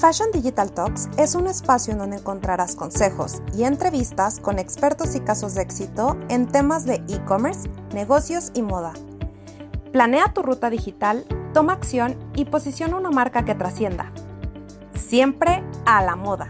Fashion Digital Talks es un espacio en donde encontrarás consejos y entrevistas con expertos y casos de éxito en temas de e-commerce, negocios y moda. Planea tu ruta digital, toma acción y posiciona una marca que trascienda. Siempre a la moda.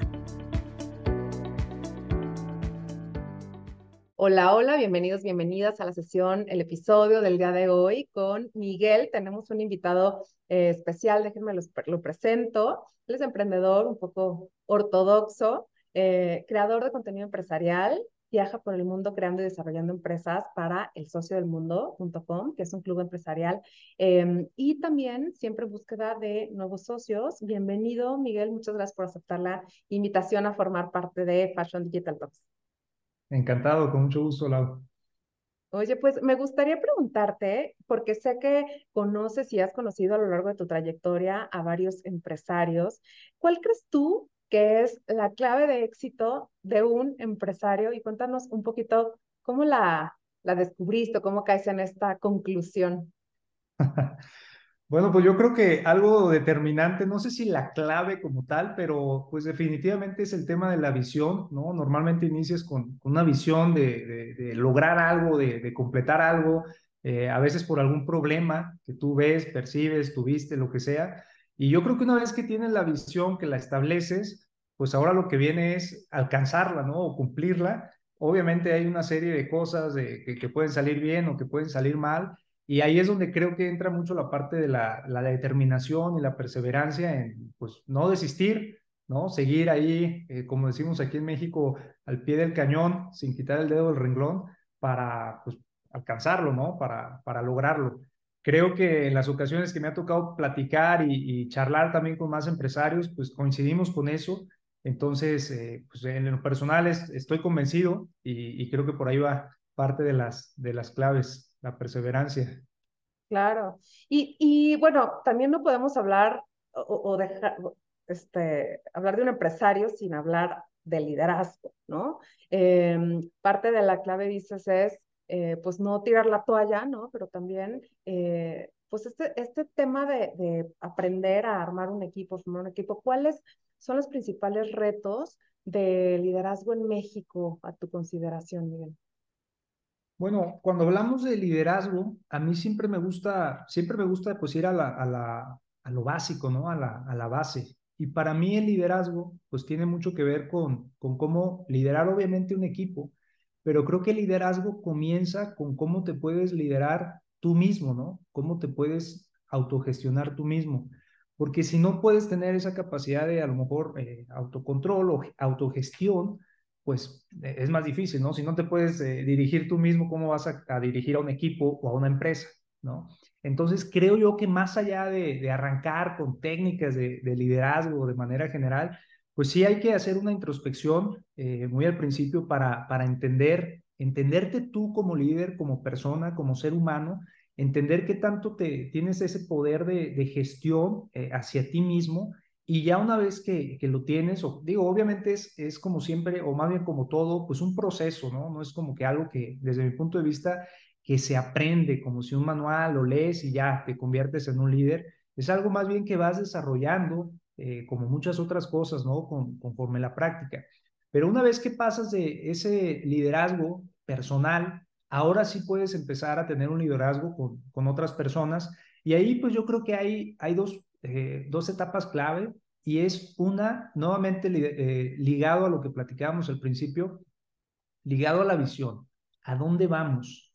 Hola, hola, bienvenidos, bienvenidas a la sesión, el episodio del día de hoy con Miguel. Tenemos un invitado eh, especial, déjenme lo, lo, presento. Él es emprendedor un poco ortodoxo, eh, creador de contenido empresarial, viaja por el mundo creando y desarrollando empresas para el socio del mundo.com, que es un club empresarial, em, y también siempre en búsqueda de nuevos socios. Bienvenido, Miguel, muchas gracias por aceptar la invitación a formar parte de Fashion Digital Talks. Encantado, con mucho gusto, Lau. Oye, pues me gustaría preguntarte, porque sé que conoces y has conocido a lo largo de tu trayectoria a varios empresarios, ¿cuál crees tú que es la clave de éxito de un empresario? Y cuéntanos un poquito cómo la, la descubriste, cómo caes en esta conclusión. Bueno, pues yo creo que algo determinante, no sé si la clave como tal, pero pues definitivamente es el tema de la visión, ¿no? Normalmente inicias con, una visión de, lograr algo, de, completar algo, eh, a veces por algún problema que tú ves, percibes, tuviste, lo que sea. Y yo creo que una vez que tienes la visión, que la estableces, pues ahora lo que viene es alcanzarla, ¿no? O cumplirla. Obviamente hay una serie de cosas que pueden salir bien o que pueden salir mal y ahí es donde creo que entra mucho la parte de la, la determinación y la perseverancia en, pues, no desistir, ¿no? Seguir ahí, eh, como decimos aquí en México, al pie del cañón, sin quitar el dedo del renglón, para, pues, alcanzarlo, ¿no? Para, para lograrlo. Creo que en las ocasiones que me ha tocado platicar y, charlar también con más empresarios, pues coincidimos con eso. Entonces, eh, pues en lo personal estoy convencido y, y creo que por ahí va parte de las, de las claves la perseverancia. Claro. Y, y bueno, también no podemos hablar o, dejar, este, hablar de un empresario sin hablar de liderazgo, ¿no? Em, parte de la clave, dices, es, eh, pues, no tirar la toalla, ¿no? Pero también, eh, pues, este, este tema de, de, aprender a armar un equipo, formar un equipo, ¿cuáles son los principales retos de liderazgo en México a tu consideración, Miguel? Bueno, cuando hablamos de liderazgo, a mí siempre me gusta, siempre me gusta pues ir a, lo básico, ¿no? A la, base. Y para mí el liderazgo pues tiene mucho que ver con, con cómo liderar obviamente un equipo, pero creo que el liderazgo comienza con cómo te puedes liderar tú mismo, ¿no? Cómo te puedes autogestionar tú mismo. Porque si no puedes tener esa capacidad de a lo mejor eh, autocontrol o autogestión, pues eh, es más difícil, ¿no? Si no te puedes eh, dirigir tú mismo, ¿cómo vas a, dirigir a un equipo o a una empresa, ¿no? Entonces, creo yo que más allá de, arrancar con técnicas de, liderazgo de manera general, pues sí hay que hacer una introspección eh, muy al principio para, para entender, entenderte tú como líder, como persona, como ser humano, entender qué tanto te, tienes ese poder de, gestión hacia ti mismo y ya una vez que, que lo tienes, o, digo, obviamente es, es como siempre, o más bien como todo, pues un proceso, ¿no? No es como que algo que, desde mi punto de vista, que se aprende, como si un manual lo lees y ya te conviertes en un líder. Es algo más bien que vas desarrollando, eh, como muchas otras cosas, ¿no? Con, conforme la práctica. Pero una vez que pasas de ese liderazgo personal, ahora sí puedes empezar a tener un liderazgo con, con otras personas. Y ahí, pues yo creo que hay, hay dos eh, dos etapas clave y es una, nuevamente eh, ligado a lo que platicábamos al principio, ligado a la visión. ¿A dónde vamos?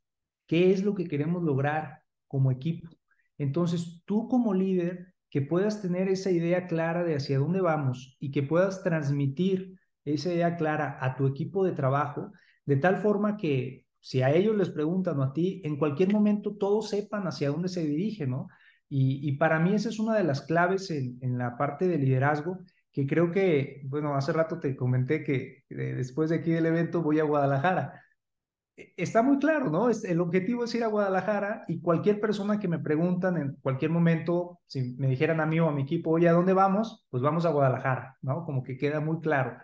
¿Qué es lo que queremos lograr como equipo? Entonces, tú como líder, que puedas tener esa idea clara de hacia dónde vamos y que puedas transmitir esa idea clara a tu equipo de trabajo, de tal forma que si a ellos les preguntan o a ti, en cualquier momento todos sepan hacia dónde se dirigen, ¿no? Y, para mí esa es una de las claves en, la parte de liderazgo, que creo que, bueno, hace rato te comenté que después de aquí del evento voy a Guadalajara. E, está muy claro, ¿no? El objetivo es ir a Guadalajara y cualquier persona que me preguntan en cualquier momento, si me dijeran a mí o a mi equipo, oye, ¿a dónde vamos? Pues vamos a Guadalajara, ¿no? Como que queda muy claro.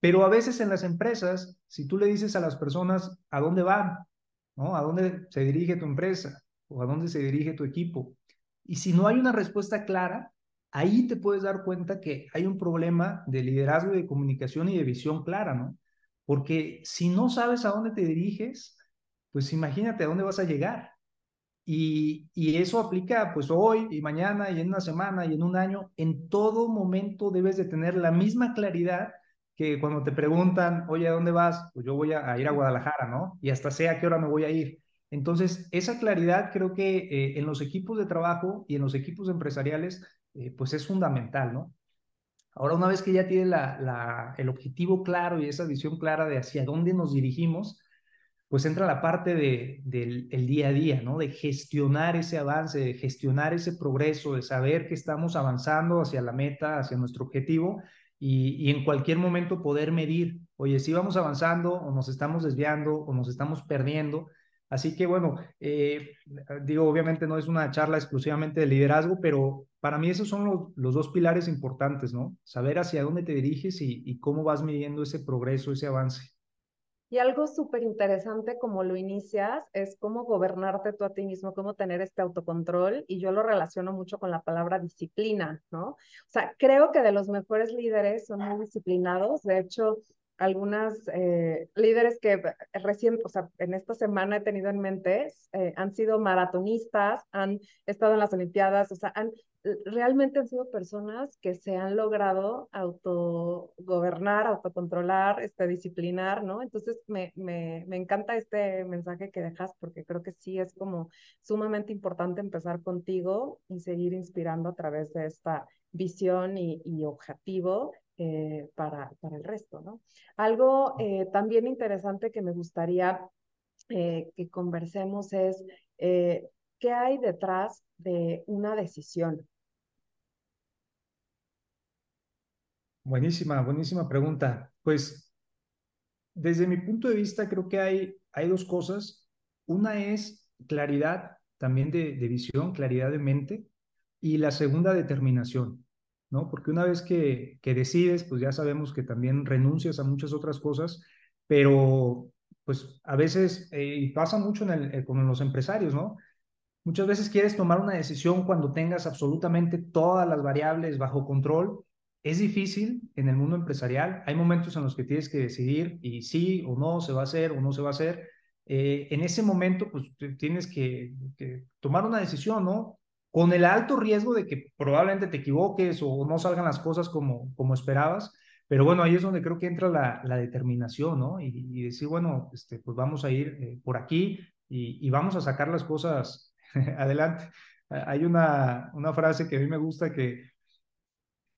Pero a veces en las empresas, si tú le dices a las personas a dónde van, ¿no? ¿A dónde se dirige tu empresa? ¿O a dónde se dirige tu equipo? Y si no hay una respuesta clara, ahí te puedes dar cuenta que hay un problema de liderazgo, de comunicación y de visión clara, ¿no? Porque si no sabes a dónde te diriges, pues imagínate a dónde vas a llegar. Y, eso aplica pues hoy y mañana y en una semana y en un año. En todo momento debes de tener la misma claridad que cuando te preguntan, oye, ¿a dónde vas? Pues yo voy a, ir a Guadalajara, ¿no? Y hasta sé a qué hora me voy a ir. Entonces, esa claridad creo que eh, en los equipos de trabajo y en los equipos empresariales, eh, pues es fundamental, ¿no? Ahora, una vez que ya tiene el objetivo claro y esa visión clara de hacia dónde nos dirigimos, pues entra la parte de, del el día a día, ¿no? De gestionar ese avance, de gestionar ese progreso, de saber que estamos avanzando hacia la meta, hacia nuestro objetivo y, en cualquier momento poder medir, oye, si vamos avanzando o nos estamos desviando o nos estamos perdiendo. Así que bueno, eh, digo, obviamente no es una charla exclusivamente de liderazgo, pero para mí esos son los, dos pilares importantes, ¿no? Saber hacia dónde te diriges y, y cómo vas midiendo ese progreso, ese avance. Y algo súper interesante como lo inicias es cómo gobernarte tú a ti mismo, cómo tener este autocontrol. Y yo lo relaciono mucho con la palabra disciplina, ¿no? O sea, creo que de los mejores líderes son muy disciplinados. De hecho, algunas eh, líderes que recién, o sea, en esta semana he tenido en mente, eh, han sido maratonistas, han estado en las Olimpiadas, o sea, han realmente han sido personas que se han logrado autogobernar, autocontrolar, este, disciplinar, ¿no? Entonces me, me, me, encanta este mensaje que dejas porque creo que sí es como sumamente importante empezar contigo y seguir inspirando a través de esta visión y, y objetivo eh, para, para el resto, ¿no? Algo eh, también interesante que me gustaría eh, que conversemos es qué hay detrás de una decisión. Buenísima, buenísima pregunta. Pues desde mi punto de vista creo que hay, hay dos cosas. Una es claridad también de, de visión, claridad de mente, y la segunda determinación, ¿no? Porque una vez que, que decides, pues ya sabemos que también renuncias a muchas otras cosas, pero pues a veces, eh, y pasa mucho en el, eh, con los empresarios, ¿no? Muchas veces quieres tomar una decisión cuando tengas absolutamente todas las variables bajo control es difícil en el mundo empresarial. Hay momentos en los que tienes que decidir y sí o no se va a hacer o no se va a hacer. Eh, en ese momento, pues tienes que, tomar una decisión, ¿no? Con el alto riesgo de que probablemente te equivoques o no salgan las cosas como, como esperabas. Pero bueno, ahí es donde creo que entra la, la determinación, ¿no? Y, decir, bueno, este, pues vamos a ir eh, por aquí y, y, vamos a sacar las cosas adelante. Hay una, una frase que a mí me gusta que,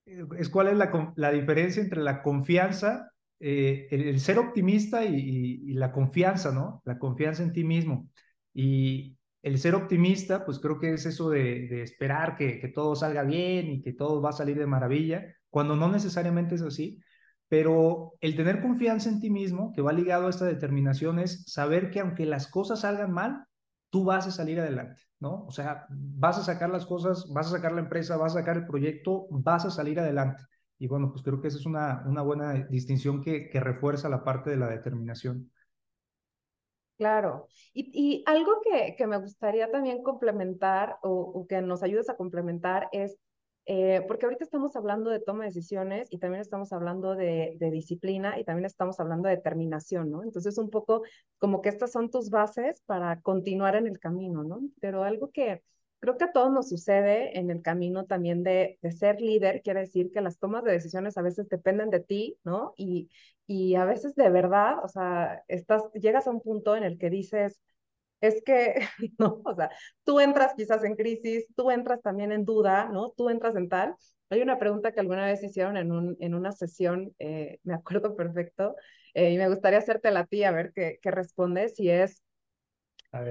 es cuál es la, la diferencia entre la confianza, eh, el, ser optimista y, la confianza, ¿no? La confianza en ti mismo. Y el ser optimista, pues creo que es eso de, esperar que, todo salga bien y que todo va a salir de maravilla, cuando no necesariamente es así. Pero el tener confianza en ti mismo, que va ligado a esta determinación, es saber que aunque las cosas salgan mal, tú vas a salir adelante, ¿no? O sea, vas a sacar las cosas, vas a sacar la empresa, vas a sacar el proyecto, vas a salir adelante. Y bueno, pues creo que esa es una, buena distinción que refuerza la parte de la determinación. Claro. Y, y algo que, que, me gustaría también complementar o, o, que nos ayudes a complementar es eh, porque ahorita estamos hablando de toma de decisiones y también estamos hablando de, disciplina y también estamos hablando de determinación, ¿no? Entonces, un poco como que estas son tus bases para continuar en el camino, ¿no? Pero algo que creo que a todos nos sucede en el camino también de, de ser líder, quiere decir que las tomas de decisiones a veces dependen de ti, ¿no? Y, y a veces de verdad, o sea, estás, llegas a un punto en el que dices, es que, no, o sea, tú entras quizás en crisis, tú entras también en duda, ¿no? Tú entras en tal. Hay una pregunta que alguna vez hicieron en, un, en una sesión, eh, me acuerdo perfecto, eh, y me gustaría hacerte la tía, a ver qué, qué respondes, y es,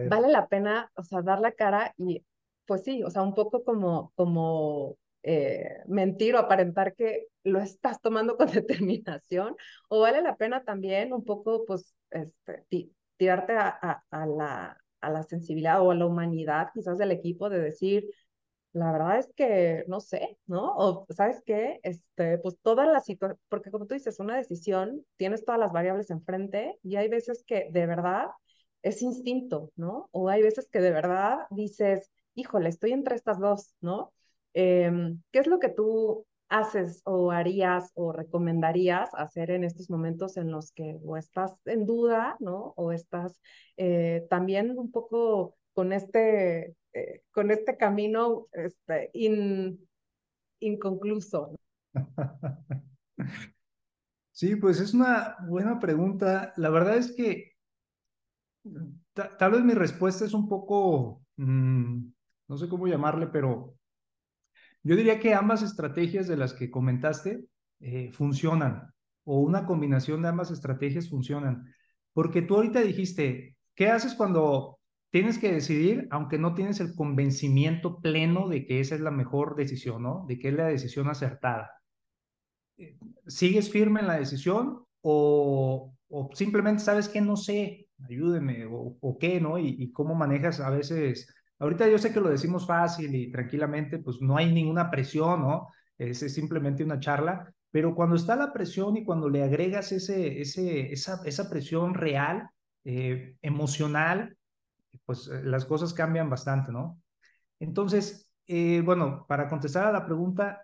¿vale la pena, o sea, dar la cara y, pues sí, o sea, un poco como, como eh, mentir o aparentar que lo estás tomando con determinación, o vale la pena también un poco, pues, este, tirarte a, a, la, a la sensibilidad o a la humanidad quizás del equipo de decir, la verdad es que no sé, ¿no? O sabes qué, este, pues todas las situaciones, porque como tú dices, una decisión, tienes todas las variables enfrente y hay veces que de verdad es instinto, ¿no? O hay veces que de verdad dices, híjole, estoy entre estas dos, ¿no? Em, ¿Qué es lo que tú haces o harías o recomendarías hacer en estos momentos en los que o estás en duda, ¿no? O estás eh, también un poco con este, eh, con este camino este, inconcluso. Sí, pues es una buena pregunta. La verdad es que tal vez mi respuesta es un poco, mm, no sé cómo llamarle, pero yo diría que ambas estrategias de las que comentaste eh, funcionan, o una combinación de ambas estrategias funcionan. Porque tú ahorita dijiste, ¿qué haces cuando tienes que decidir, aunque no tienes el convencimiento pleno de que esa es la mejor decisión, ¿no? De que es la decisión acertada. Eh, ¿Sigues firme en la decisión o, o simplemente sabes que no sé, ayúdeme, o, qué, ¿no? Y, cómo manejas a veces, ahorita yo sé que lo decimos fácil y tranquilamente, pues no hay ninguna presión, ¿no? Es, es simplemente una charla, pero cuando está la presión y cuando le agregas ese, ese, esa, esa presión real, eh, emocional, pues eh, las cosas cambian bastante, ¿no? Entonces, eh, bueno, para contestar a la pregunta,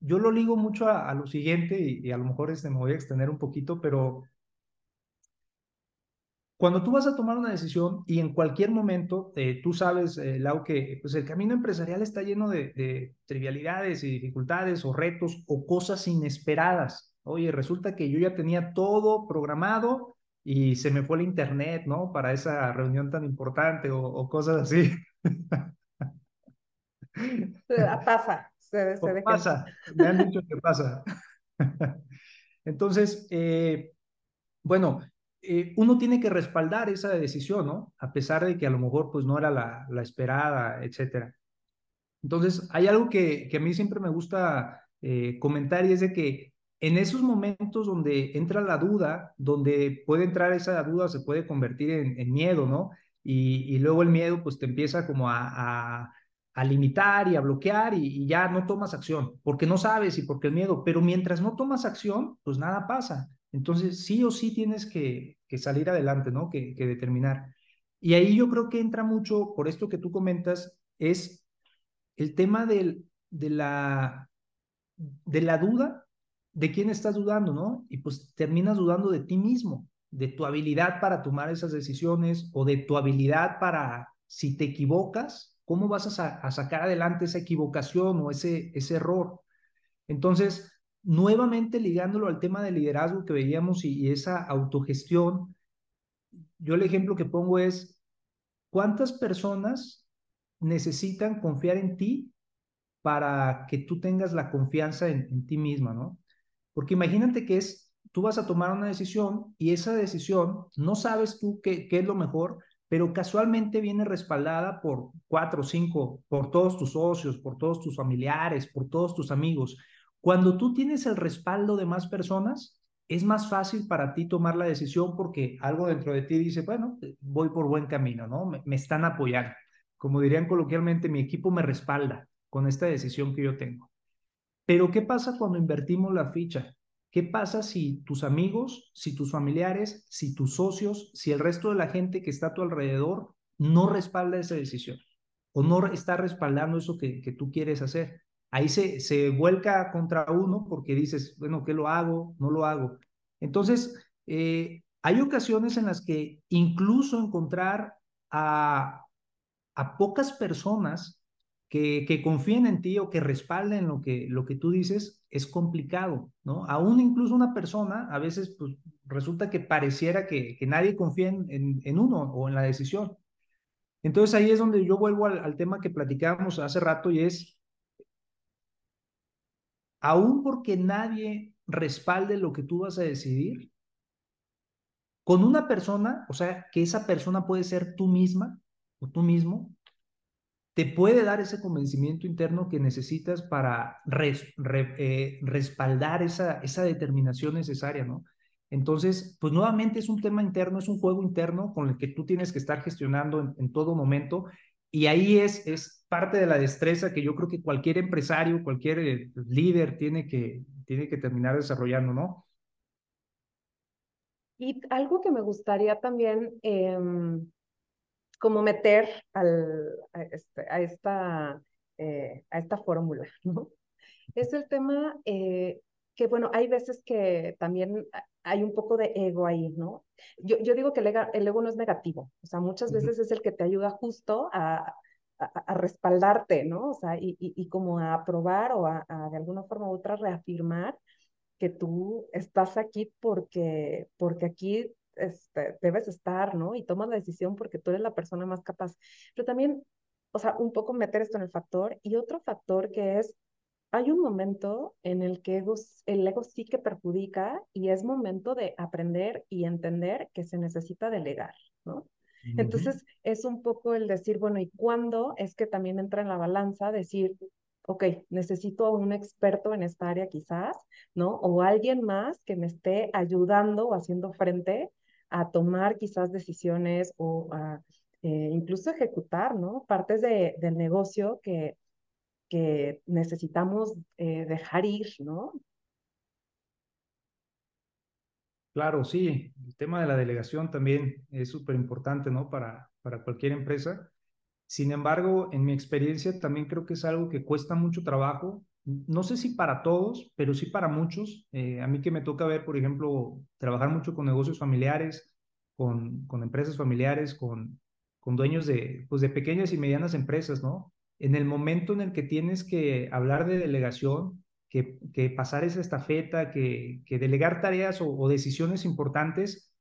yo lo ligo mucho a, a lo siguiente y, y, a lo mejor este, me voy a extender un poquito, pero cuando tú vas a tomar una decisión y en cualquier momento, eh, tú sabes, eh, Lau, que pues el camino empresarial está lleno de, de, trivialidades y dificultades o retos o cosas inesperadas. Oye, resulta que yo ya tenía todo programado y se me fue el internet, ¿no? Para esa reunión tan importante o, o cosas así. Pasa, se, se pasa, me han dicho que pasa. Entonces, eh, bueno, eh, uno tiene que respaldar esa decisión, ¿no? A pesar de que a lo mejor pues no era la, esperada, etcétera. Entonces, hay algo que, a mí siempre me gusta eh, comentar y es de que en esos momentos donde entra la duda, donde puede entrar esa duda, se puede convertir en, miedo, ¿no? Y, luego el miedo pues te empieza como a, a, a limitar y a bloquear y, y, ya no tomas acción, porque no sabes y porque el miedo, pero mientras no tomas acción, pues nada pasa. Entonces, sí o sí tienes que, salir adelante, ¿no? Que, determinar. Y ahí yo creo que entra mucho, por esto que tú comentas, es el tema de, la, duda, de quién estás dudando, ¿no? Y pues terminas dudando de ti mismo, de tu habilidad para tomar esas decisiones o de tu habilidad para, si te equivocas, ¿cómo vas a, sa a sacar adelante esa equivocación o ese error? Entonces, nuevamente ligándolo al tema de liderazgo que veíamos y, esa autogestión, yo el ejemplo que pongo es, ¿cuántas personas necesitan confiar en ti para que tú tengas la confianza en, en ti misma, ¿no? Porque imagínate que es, tú vas a tomar una decisión y esa decisión no sabes tú qué, qué es lo mejor, pero casualmente viene respaldada por cuatro o cinco, por todos tus socios, por todos tus familiares, por todos tus amigos. Cuando tú tienes el respaldo de más personas, es más fácil para ti tomar la decisión porque algo dentro de ti dice, bueno, voy por buen camino, ¿no? Me, están apoyando. Como dirían coloquialmente, mi equipo me respalda con esta decisión que yo tengo. Pero ¿qué pasa cuando invertimos la ficha? ¿Qué pasa si tus amigos, si tus familiares, si tus socios, si el resto de la gente que está a tu alrededor no respalda esa decisión o no está respaldando eso que tú quieres hacer? Ahí se, se vuelca contra uno porque dices, bueno, ¿qué lo hago? No lo hago. Entonces, eh, hay ocasiones en las que incluso encontrar a, a pocas personas que, que, confíen en ti o que respalden lo que, lo que tú dices es complicado, ¿no? Aún incluso una persona, a veces pues, resulta que pareciera que, que nadie confía en, en, uno o en la decisión. Entonces ahí es donde yo vuelvo al, al tema que platicábamos hace rato y es aún porque nadie respalde lo que tú vas a decidir, con una persona, o sea, que esa persona puede ser tú misma o tú mismo, te puede dar ese convencimiento interno que necesitas para eh, respaldar esa, determinación necesaria, ¿no? Entonces, pues nuevamente es un tema interno, es un juego interno con el que tú tienes que estar gestionando en, todo momento y ahí es parte de la destreza que yo creo que cualquier empresario, cualquier eh, líder tiene que, tiene que terminar desarrollando, ¿no? Y algo que me gustaría también eh, como meter al, a, este, a esta eh, a esta fórmula, ¿no? Es el tema eh, que, bueno, hay veces que también hay un poco de ego ahí, ¿no? Yo, yo digo que el ego, el ego, no es negativo, o sea, muchas veces es el que te ayuda justo a, a, respaldarte, ¿no? O sea, y, y, y, como a aprobar o a, de alguna forma u otra reafirmar que tú estás aquí porque, porque aquí este, debes estar, ¿no? Y tomas la decisión porque tú eres la persona más capaz. Pero también, o sea, un poco meter esto en el factor y otro factor que es, hay un momento en el que el ego sí que perjudica y es momento de aprender y entender que se necesita delegar, ¿no? Entonces, es un poco el decir, bueno, ¿y cuándo es que también entra en la balanza decir, ok, necesito a un experto en esta área quizás, ¿no? O alguien más que me esté ayudando o haciendo frente a tomar quizás decisiones o a eh, incluso ejecutar, ¿no? Partes de, del negocio que, que necesitamos eh, dejar ir, ¿no? Claro, sí, el tema de la delegación también es súper importante, ¿no? Para, para cualquier empresa. Sin embargo, en mi experiencia también creo que es algo que cuesta mucho trabajo. No sé si para todos, pero sí para muchos. Eh, a mí que me toca ver, por ejemplo, trabajar mucho con negocios familiares, con, con empresas familiares, con, con dueños de, pues de pequeñas y medianas empresas, ¿no? En el momento en el que tienes que hablar de delegación, que, que pasar esa estafeta, que, que delegar tareas o, o decisiones importantes,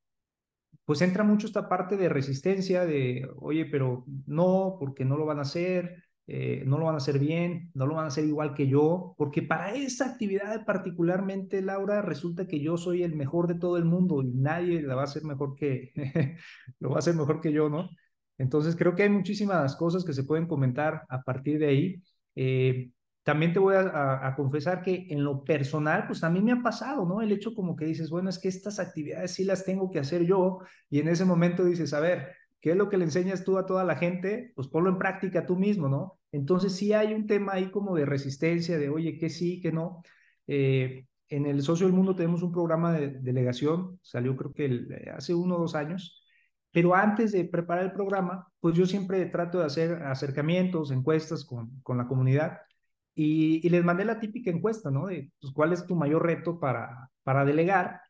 pues entra mucho esta parte de resistencia, de, oye, pero no, porque no lo van a hacer, eh, no lo van a hacer bien, no lo van a hacer igual que yo, porque para esa actividad particularmente, Laura, resulta que yo soy el mejor de todo el mundo y nadie la va a hacer mejor que, lo va a hacer mejor que yo, ¿no? Entonces creo que hay muchísimas cosas que se pueden comentar a partir de ahí. Eh, también te voy a, a, a, confesar que en lo personal, pues a mí me ha pasado, ¿no? El hecho como que dices, bueno, es que estas actividades sí las tengo que hacer yo y en ese momento dices, a ver, ¿qué es lo que le enseñas tú a toda la gente? Pues ponlo en práctica tú mismo, ¿no? Entonces sí hay un tema ahí como de resistencia, de, oye, que sí, que no. Eh, en el Socio del Mundo tenemos un programa de delegación, salió creo que el, hace uno o dos años, pero antes de preparar el programa, pues yo siempre trato de hacer acercamientos, encuestas con, con la comunidad y, y, les mandé la típica encuesta, ¿no? De pues, cuál es tu mayor reto para, para delegar.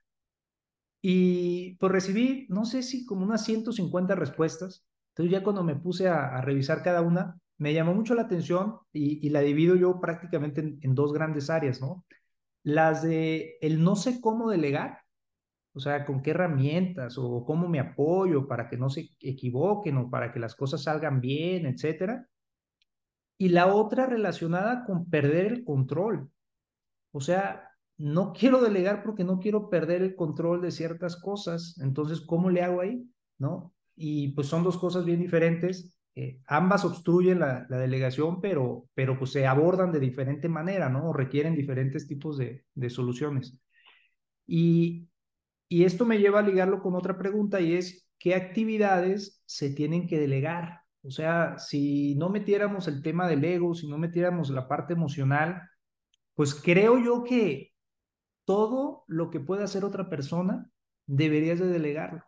Y pues recibí, no sé si como unas 150 respuestas. Entonces ya cuando me puse a, revisar cada una, me llamó mucho la atención y, y la divido yo prácticamente en, en, dos grandes áreas, ¿no? Las de el no sé cómo delegar, o sea, con qué herramientas o cómo me apoyo para que no se equivoquen o para que las cosas salgan bien, etcétera y la otra relacionada con perder el control. O sea, no quiero delegar porque no quiero perder el control de ciertas cosas. Entonces, ¿cómo le hago ahí? ¿No? Y pues son dos cosas bien diferentes. Eh, ambas obstruyen la, delegación, pero, pero pues se abordan de diferente manera, ¿no? O requieren diferentes tipos de, de soluciones. Y, y esto me lleva a ligarlo con otra pregunta y es, ¿qué actividades se tienen que delegar? O sea, si no metiéramos el tema del ego, si no metiéramos la parte emocional, pues creo yo que todo lo que puede hacer otra persona deberías de delegarlo.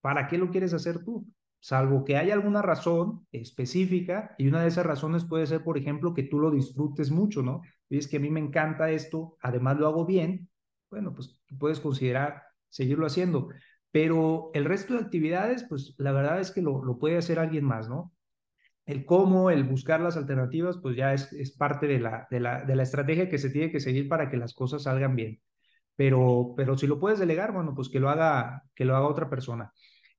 ¿Para qué lo quieres hacer tú? Salvo que haya alguna razón específica y una de esas razones puede ser, por ejemplo, que tú lo disfrutes mucho, ¿no? Y es que a mí me encanta esto, además lo hago bien, bueno, pues puedes considerar seguirlo haciendo. Pero el resto de actividades, pues la verdad es que lo, lo puede hacer alguien más, ¿no? El cómo, el buscar las alternativas, pues ya es, es parte de la, de, la, de la estrategia que se tiene que seguir para que las cosas salgan bien. Pero, pero si lo puedes delegar, bueno, pues que lo haga, que lo haga otra persona.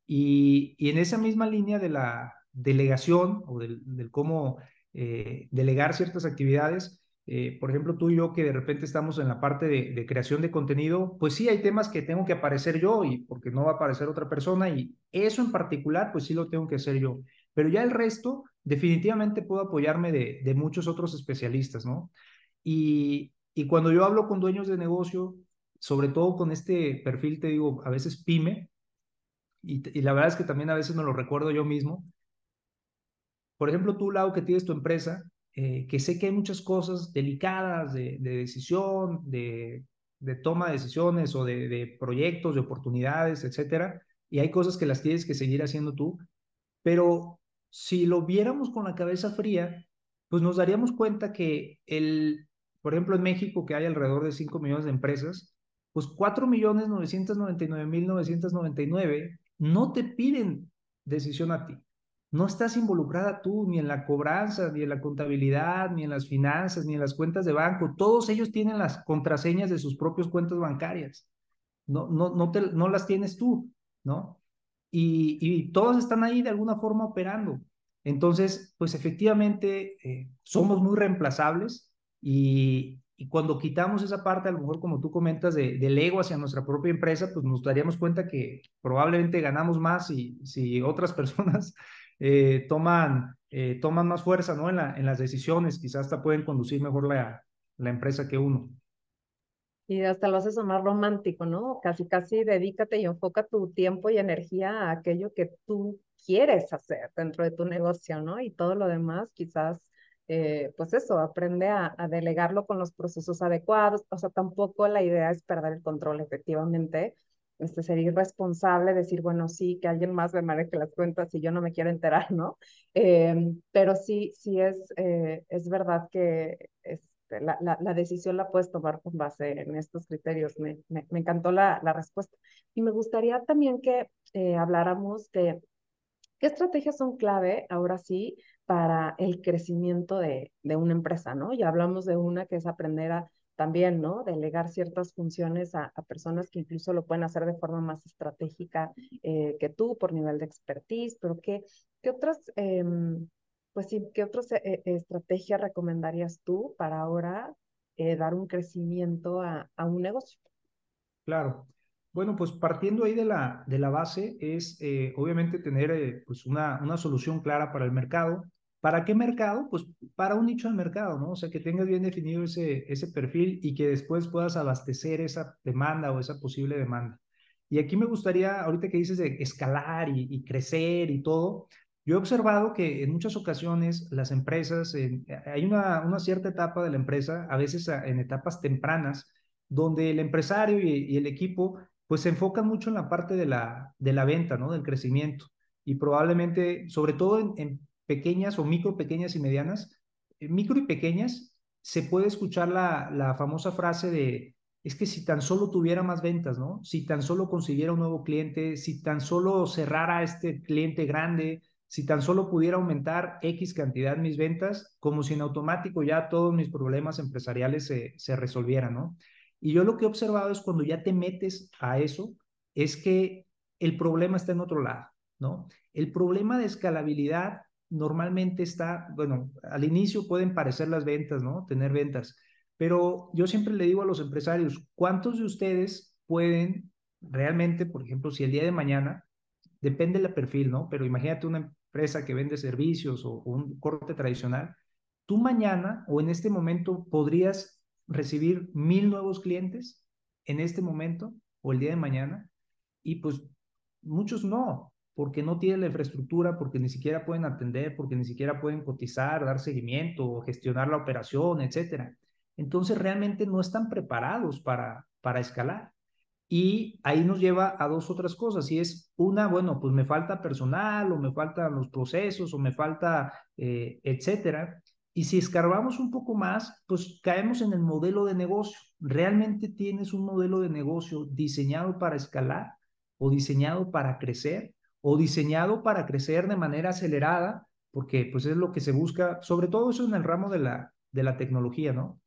Y, y en esa misma línea de la delegación o del, cómo eh, delegar ciertas actividades, eh, por ejemplo, tú y yo que de repente estamos en la parte de, creación de contenido, pues sí hay temas que tengo que aparecer yo y porque no va a aparecer otra persona y eso en particular, pues sí lo tengo que hacer yo. Pero ya el resto, definitivamente puedo apoyarme de, muchos otros especialistas, ¿no? Y, cuando yo hablo con dueños de negocio, sobre todo con este perfil, te digo, a veces pyme, y, y la verdad es que también a veces me lo recuerdo yo mismo. Por ejemplo, tú, Lau, que tienes tu empresa, eh, que sé que hay muchas cosas delicadas de, de decisión, de, toma de decisiones o de, proyectos, de oportunidades, etcétera, y hay cosas que las tienes que seguir haciendo tú, pero si lo viéramos con la cabeza fría, pues nos daríamos cuenta que el, por ejemplo, en México, que hay alrededor de 5 millones de empresas, pues 4 millones 999 mil 999 no te piden decisión a ti. No estás involucrada tú ni en la cobranza, ni en la contabilidad, ni en las finanzas, ni en las cuentas de banco. Todos ellos tienen las contraseñas de sus propias cuentas bancarias. No, no, no, te, no las tienes tú, ¿no? Y, y todos están ahí de alguna forma operando. Entonces, pues efectivamente eh, somos muy reemplazables y, y, cuando quitamos esa parte, a lo mejor como tú comentas, de, del ego hacia nuestra propia empresa, pues nos daríamos cuenta que probablemente ganamos más si, si otras personas eh, toman, eh, toman más fuerza ¿no? en, la, en las decisiones, quizás hasta pueden conducir mejor la, la empresa que uno. Y hasta lo haces más romántico, ¿no? Casi, casi dedícate y enfoca tu tiempo y energía a aquello que tú quieres hacer dentro de tu negocio, ¿no? Y todo lo demás, quizás, eh, pues eso, aprende a, a, delegarlo con los procesos adecuados. O sea, tampoco la idea es perder el control, efectivamente. Este, ser irresponsable, decir, bueno, sí, que alguien más me maneje las cuentas y yo no me quiero enterar, ¿no? Eh, pero sí, sí es, eh, es verdad que este, la, la, la, decisión la puedes tomar con base en estos criterios. Me, me, me encantó la, la, respuesta. Y me gustaría también que eh, habláramos de ¿Qué estrategias son clave, ahora sí, para el crecimiento de, de, una empresa, ¿no? Ya hablamos de una que es aprender a también, ¿no? Delegar ciertas funciones a, personas que incluso lo pueden hacer de forma más estratégica eh, que tú por nivel de expertise, pero ¿qué, qué otras, eh, pues sí, qué otras eh, estrategias recomendarías tú para ahora eh, dar un crecimiento a, a un negocio? Claro. Bueno, pues partiendo ahí de la, de la base es eh, obviamente tener pues una, una solución clara para el mercado. ¿Para qué mercado? Pues para un nicho de mercado, ¿no? O sea, que tengas bien definido ese, ese perfil y que después puedas abastecer esa demanda o esa posible demanda. Y aquí me gustaría, ahorita que dices de escalar y, crecer y todo, yo he observado que en muchas ocasiones las empresas, hay una, una cierta etapa de la empresa, a veces en etapas tempranas, donde el empresario y, el equipo pues se enfocan mucho en la parte de la, de la venta, ¿no? Del crecimiento. Y probablemente, sobre todo en pequeñas o micro, pequeñas y medianas, en micro y pequeñas, se puede escuchar la, la famosa frase de, es que si tan solo tuviera más ventas, ¿no? Si tan solo consiguiera un nuevo cliente, si tan solo cerrara este cliente grande, si tan solo pudiera aumentar X cantidad mis ventas, como si en automático ya todos mis problemas empresariales se, se resolvieran, ¿no? Y yo lo que he observado es cuando ya te metes a eso, es que el problema está en otro lado, ¿no? El problema de escalabilidad normalmente está, bueno, al inicio pueden parecer las ventas, ¿no? Tener ventas, pero yo siempre le digo a los empresarios, ¿cuántos de ustedes pueden realmente, por ejemplo, si el día de mañana, depende del perfil, ¿no? Pero imagínate una empresa que vende servicios o, o un corte tradicional, tú mañana o en este momento podrías recibir mil nuevos clientes en este momento o el día de mañana y pues muchos no, porque no tienen la infraestructura, porque ni siquiera pueden atender, porque ni siquiera pueden cotizar, dar seguimiento, gestionar la operación, etcétera. Entonces realmente no están preparados para, para escalar. Y ahí nos lleva a dos otras cosas, y es una, bueno, pues me falta personal, o me faltan los procesos, o me falta, eh, etcétera. Y si escarbamos un poco más, pues caemos en el modelo de negocio. ¿Realmente tienes un modelo de negocio diseñado para escalar o diseñado para crecer o diseñado para crecer de manera acelerada? Porque pues es lo que se busca, sobre todo eso en el ramo de la, de la tecnología, ¿no?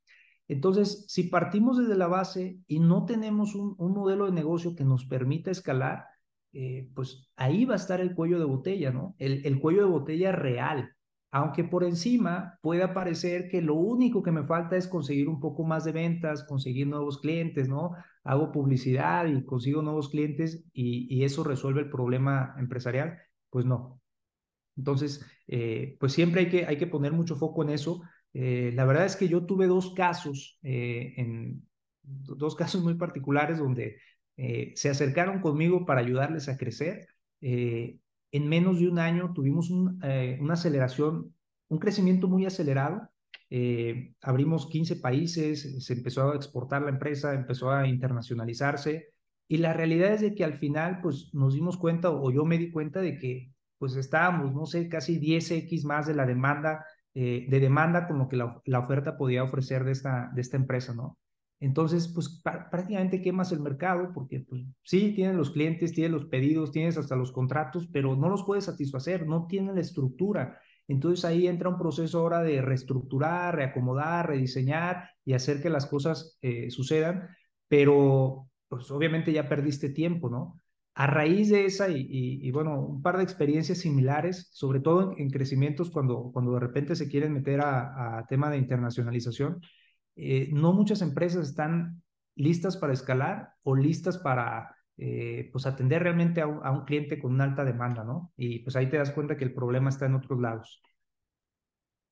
Entonces, si partimos desde la base y no tenemos un, un modelo de negocio que nos permita escalar, eh, pues ahí va a estar el cuello de botella, ¿no? El, el cuello de botella real, aunque por encima pueda parecer que lo único que me falta es conseguir un poco más de ventas, conseguir nuevos clientes, ¿no? Hago publicidad y consigo nuevos clientes y, eso resuelve el problema empresarial, pues no. Entonces, eh, pues siempre hay que, hay que poner mucho foco en eso. Eh, la verdad es que yo tuve dos casos, eh, en, dos casos muy particulares donde se acercaron conmigo para ayudarles a crecer. En menos de un año tuvimos un, una aceleración, un crecimiento muy acelerado. Eh, abrimos 15 países, se empezó a exportar la empresa, empezó a internacionalizarse y la realidad es de que al final pues nos dimos cuenta o yo me di cuenta de que pues estábamos, no sé, casi 10x más de la demanda eh, de demanda con lo que la, la, oferta podía ofrecer de esta, de esta empresa, ¿no? Entonces, pues prácticamente quemas el mercado porque, pues sí, tienen los clientes, tienen los pedidos, tienes hasta los contratos, pero no los puedes satisfacer, no tienen la estructura. Entonces ahí entra un proceso ahora de reestructurar, reacomodar, rediseñar y hacer que las cosas eh, sucedan, pero pues obviamente ya perdiste tiempo, ¿no? A raíz de esa y, bueno, un par de experiencias similares, sobre todo en, crecimientos cuando, cuando de repente se quieren meter a, a tema de internacionalización, eh, no muchas empresas están listas para escalar o listas para eh, pues atender realmente a un, cliente con una alta demanda, ¿no? Y pues ahí te das cuenta que el problema está en otros lados.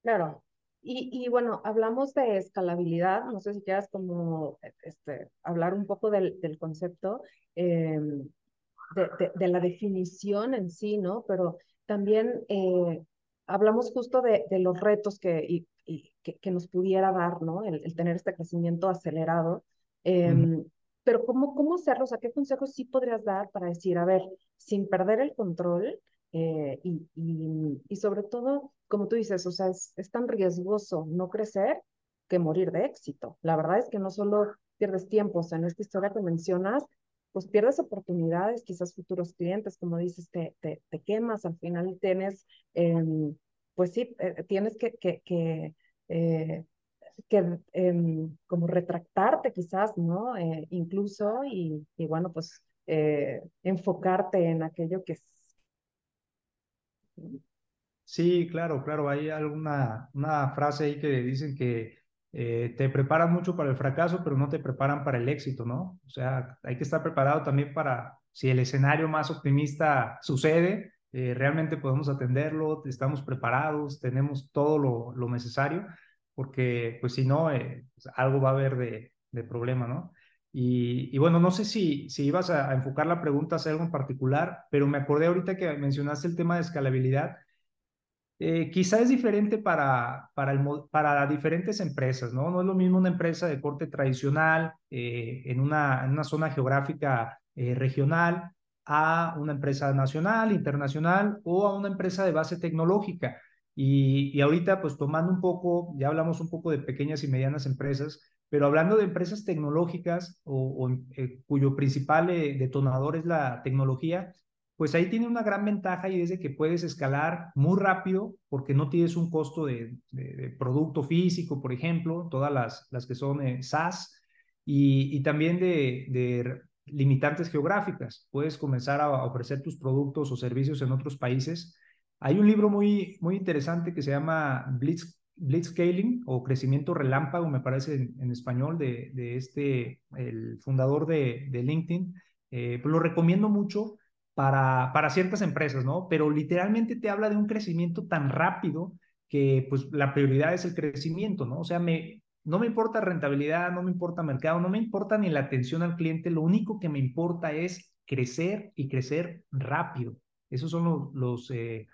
Claro. Y, y bueno, hablamos de escalabilidad, no sé si quieras como este, hablar un poco del, del concepto, em, de, de, la definición en sí, ¿no? Pero también eh, hablamos justo de, de, los retos que, y que, nos pudiera dar, ¿no? El, tener este crecimiento acelerado. Pero ¿cómo, ¿cómo hacerlo? O sea, ¿qué consejos sí podrías dar para decir, a ver, sin perder el control eh, y, y, y, sobre todo, como tú dices, o sea, es, es tan riesgoso no crecer que morir de éxito. La verdad es que no solo pierdes tiempo, o sea, en esta historia que mencionas, pues pierdes oportunidades, quizás futuros clientes, como dices, te, te, te quemas, al final tienes eh, pues sí, eh, tienes que, que, que, eh, que em, como retractarte quizás, ¿no? Eh, incluso y, y, bueno, pues enfocarte en aquello que es. Sí, claro, claro. Hay alguna una frase ahí que dicen que te preparan mucho para el fracaso, pero no te preparan para el éxito, ¿no? O sea, hay que estar preparado también para si el escenario más optimista sucede, eh, realmente podemos atenderlo, estamos preparados, tenemos todo lo, lo necesario, porque pues si no, eh, pues, algo va a haber de, de problema, ¿no? Y, y, bueno, no sé si, si ibas a, enfocar la pregunta a algo en particular, pero me acordé ahorita que mencionaste el tema de escalabilidad. Eh, quizá es diferente para, para, el, para diferentes empresas, ¿no? No es lo mismo una empresa de corte tradicional en, una, en una zona geográfica regional a una empresa nacional, internacional o a una empresa de base tecnológica. Y, y, ahorita, pues tomando un poco, ya hablamos un poco de pequeñas y medianas empresas, pero hablando de empresas tecnológicas o, eh, cuyo principal eh, detonador es la tecnología, pues ahí tiene una gran ventaja y es de que puedes escalar muy rápido porque no tienes un costo de, producto físico, por ejemplo, todas las, las que son eh, SaaS, y, también de limitantes geográficas. Puedes comenzar a ofrecer tus productos o servicios en otros países. Hay un libro muy, muy interesante que se llama Blitz, Blitzscaling o Crecimiento Relámpago, me parece en, español, de, de, este, el fundador de, de LinkedIn. Eh, pues lo recomiendo mucho para, para ciertas empresas, ¿no? Pero literalmente te habla de un crecimiento tan rápido que pues la prioridad es el crecimiento, ¿no? O sea, me, no me importa rentabilidad, no me importa mercado, no me importa ni la atención al cliente, lo único que me importa es crecer y crecer rápido. Esos son los, los, eh,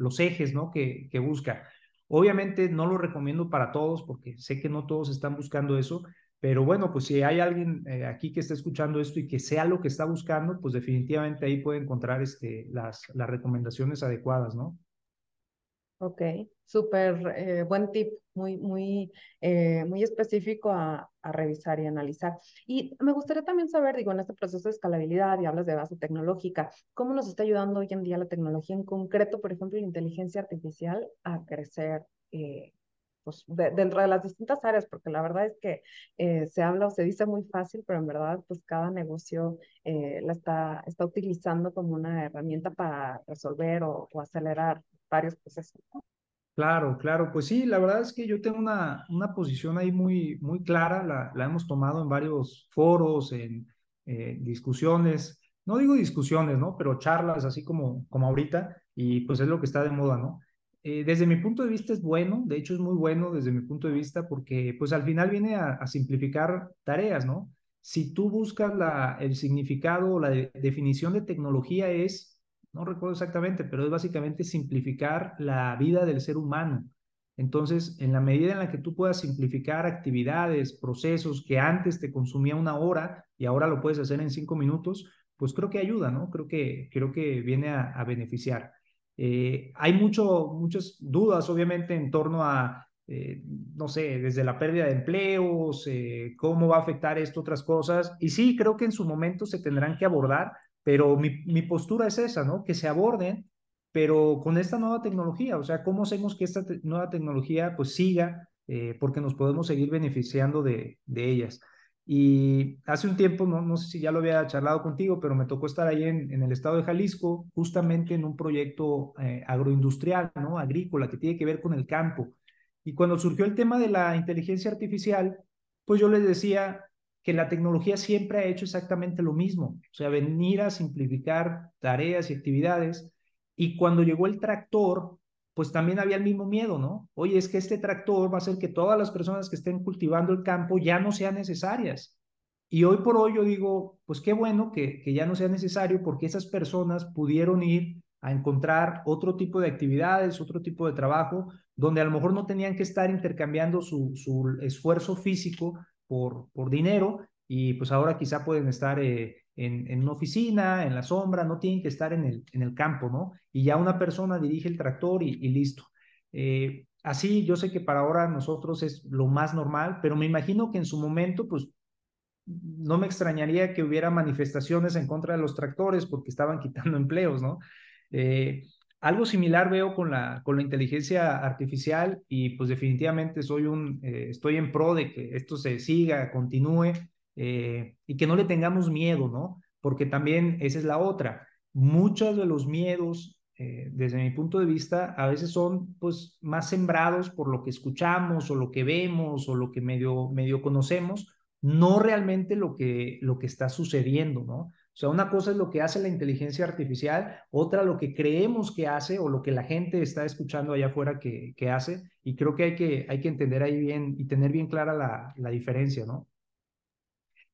los ejes ¿no? que, que busca. Obviamente no lo recomiendo para todos porque sé que no todos están buscando eso, pero bueno, pues si hay alguien eh, aquí que está escuchando esto y que sea lo que está buscando, pues definitivamente ahí puede encontrar este, las, las recomendaciones adecuadas, ¿no? Ok, súper eh, buen tip, muy, muy, eh, muy específico a, revisar y analizar. Y me gustaría también saber, digo, en este proceso de escalabilidad y hablas de base tecnológica, ¿cómo nos está ayudando hoy en día la tecnología en concreto, por ejemplo, la inteligencia artificial a crecer? Eh, pues, dentro de las distintas áreas, porque la verdad es que se habla o se dice muy fácil, pero en verdad, pues cada negocio la está, está utilizando como una herramienta para resolver o acelerar varios procesos. Claro, claro, pues sí, la verdad es que yo tengo una, una posición ahí muy, muy clara, la, la hemos tomado en varios foros, en eh, discusiones, no digo discusiones, ¿no? Pero charlas así como, como ahorita, y pues es lo que está de moda, ¿no? Eh, desde mi punto de vista es bueno, de hecho es muy bueno desde mi punto de vista porque pues al final viene a, simplificar tareas, ¿no? Si tú buscas la, el significado o la de, definición de tecnología es no recuerdo exactamente, pero es básicamente simplificar la vida del ser humano. Entonces, en la medida en la que tú puedas simplificar actividades, procesos que antes te consumía una hora y ahora lo puedes hacer en cinco minutos, pues creo que ayuda, ¿no? Creo que, creo que viene a, beneficiar. Eh, hay mucho, muchas dudas, obviamente, en torno a, eh, no sé, desde la pérdida de empleos, eh, cómo va a afectar esto, otras cosas. Y sí, creo que en su momento se tendrán que abordar, pero mi, mi postura es esa, ¿no? Que se aborden, pero con esta nueva tecnología, o sea, ¿cómo hacemos que esta nueva tecnología pues siga? porque nos podemos seguir beneficiando de, de ellas. Y hace un tiempo, no, no sé si ya lo había charlado contigo, pero me tocó estar ahí en, en el estado de Jalisco, justamente en un proyecto eh, agroindustrial, ¿no? Agrícola, que tiene que ver con el campo. Y cuando surgió el tema de la inteligencia artificial, pues yo les decía que la tecnología siempre ha hecho exactamente lo mismo, o sea, venir a simplificar tareas y actividades. Y cuando llegó el tractor, pues también había el mismo miedo, ¿no? Oye, es que este tractor va a hacer que todas las personas que estén cultivando el campo ya no sean necesarias. Y hoy por hoy yo digo, pues qué bueno que, ya no sea necesario porque esas personas pudieron ir a encontrar otro tipo de actividades, otro tipo de trabajo, donde a lo mejor no tenían que estar intercambiando su esfuerzo físico por, por dinero y pues ahora quizá pueden estar eh, en, en, una oficina, en la sombra, no tienen que estar en el, en el campo, ¿no? Y ya una persona dirige el tractor y, y listo. Eh, así, yo sé que para ahora nosotros es lo más normal, pero me imagino que en su momento, pues, no me extrañaría que hubiera manifestaciones en contra de los tractores porque estaban quitando empleos, ¿no? Eh, algo similar veo con la, con la inteligencia artificial y pues definitivamente soy un, eh, estoy en pro de que esto se siga, continúe eh, y que no le tengamos miedo, ¿no? Porque también esa es la otra. Muchos de los miedos, eh, desde mi punto de vista, a veces son pues más sembrados por lo que escuchamos o lo que vemos o lo que medio, medio conocemos, no realmente lo que, lo que está sucediendo, ¿no? O sea, una cosa es lo que hace la inteligencia artificial, otra lo que creemos que hace o lo que la gente está escuchando allá afuera que, que hace. Y creo que hay, que hay que entender ahí bien y tener bien clara la, la diferencia, ¿no?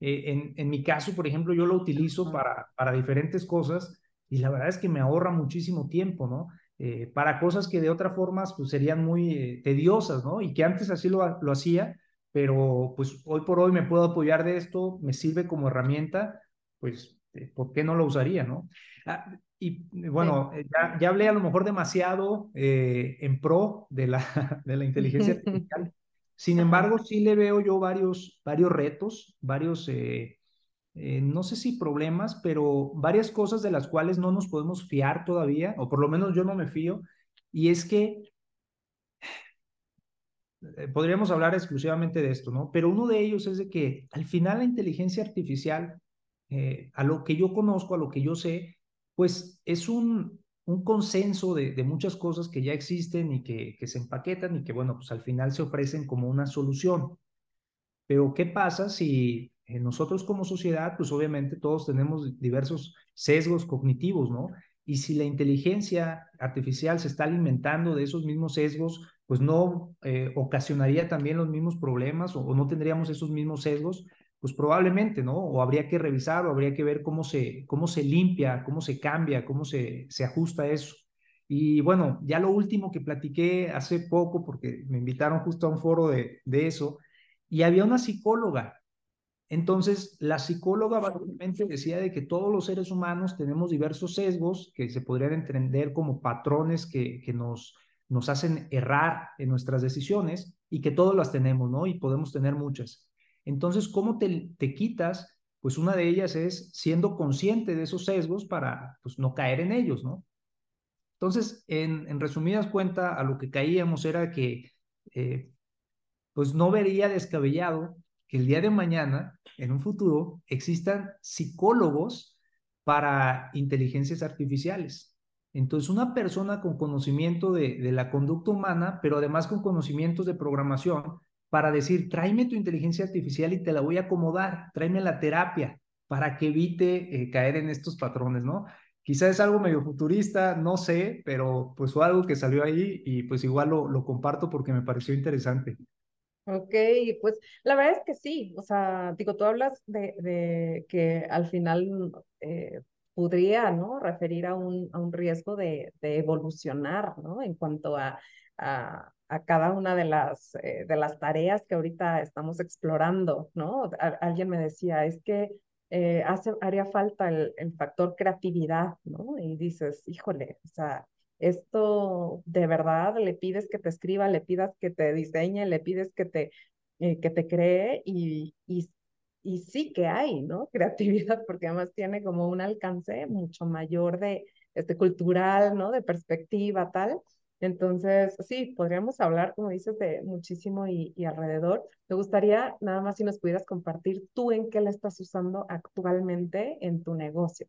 Eh, en, en, mi caso, por ejemplo, yo lo utilizo para, para diferentes cosas y la verdad es que me ahorra muchísimo tiempo, ¿no? Eh, para cosas que de otra forma pues, serían muy eh, tediosas, ¿no? Y que antes así lo, lo hacía, pero pues hoy por hoy me puedo apoyar de esto, me sirve como herramienta, pues, ¿por qué no lo usaría, no? Ah, y bueno, sí. ya, ya, hablé a lo mejor demasiado en pro de la, de la inteligencia artificial. Sin embargo, sí le veo yo varios, varios retos, varios, eh, eh, no sé si problemas, pero varias cosas de las cuales no nos podemos fiar todavía, o por lo menos yo no me fío, y es que eh, podríamos hablar exclusivamente de esto, ¿no? Pero uno de ellos es de que al final la inteligencia artificial, eh, a lo que yo conozco, a lo que yo sé, pues es un, consenso de, muchas cosas que ya existen y que, se empaquetan y que, bueno, pues al final se ofrecen como una solución. Pero, ¿qué pasa si eh, nosotros como sociedad, pues obviamente todos tenemos diversos sesgos cognitivos, ¿no? Y si la inteligencia artificial se está alimentando de esos mismos sesgos, pues no eh, ocasionaría también los mismos problemas o no tendríamos esos mismos sesgos pues probablemente, ¿no? O habría que revisar o habría que ver cómo se, cómo se limpia, cómo se cambia, cómo se, se ajusta eso. Y bueno, ya lo último que platiqué hace poco, porque me invitaron justo a un foro de, de eso, y había una psicóloga. Entonces, la psicóloga básicamente decía de que todos los seres humanos tenemos diversos sesgos que se podrían entender como patrones que, que nos, nos hacen errar en nuestras decisiones y que todos las tenemos, ¿no? Y podemos tener muchas. Entonces, ¿cómo te, te, quitas? Pues una de ellas es siendo consciente de esos sesgos para pues, no caer en ellos, ¿no? Entonces, en, en resumidas cuentas, a lo que caíamos era que, eh, pues no vería descabellado que el día de mañana, en un futuro, existan psicólogos para inteligencias artificiales. Entonces, una persona con conocimiento de, de la conducta humana, pero además con conocimientos de programación, para decir, tráeme tu inteligencia artificial y te la voy a acomodar, tráeme la terapia para que evite eh, caer en estos patrones, ¿no? Quizás es algo medio futurista, no sé, pero pues fue algo que salió ahí y pues igual lo, lo comparto porque me pareció interesante. Ok, pues la verdad es que sí, o sea, digo, tú hablas de, que al final eh, podría, ¿no? Referir a un, a un riesgo de, de evolucionar, ¿no? En cuanto a, a, a cada una de las, eh, de las tareas que ahorita estamos explorando, ¿no? Alguien me decía, es que eh, hace, haría falta el, el, factor creatividad, ¿no? Y dices, híjole, o sea, esto de verdad le pides que te escriba, le pidas que te diseñe, le pides que te, eh, que te cree y, y, y sí que hay, ¿no? Creatividad, porque además tiene como un alcance mucho mayor de, este, cultural, ¿no? De perspectiva, tal. Entonces, sí, podríamos hablar, como dices, de muchísimo y, y, alrededor. Me gustaría nada más si nos pudieras compartir tú en qué la estás usando actualmente en tu negocio.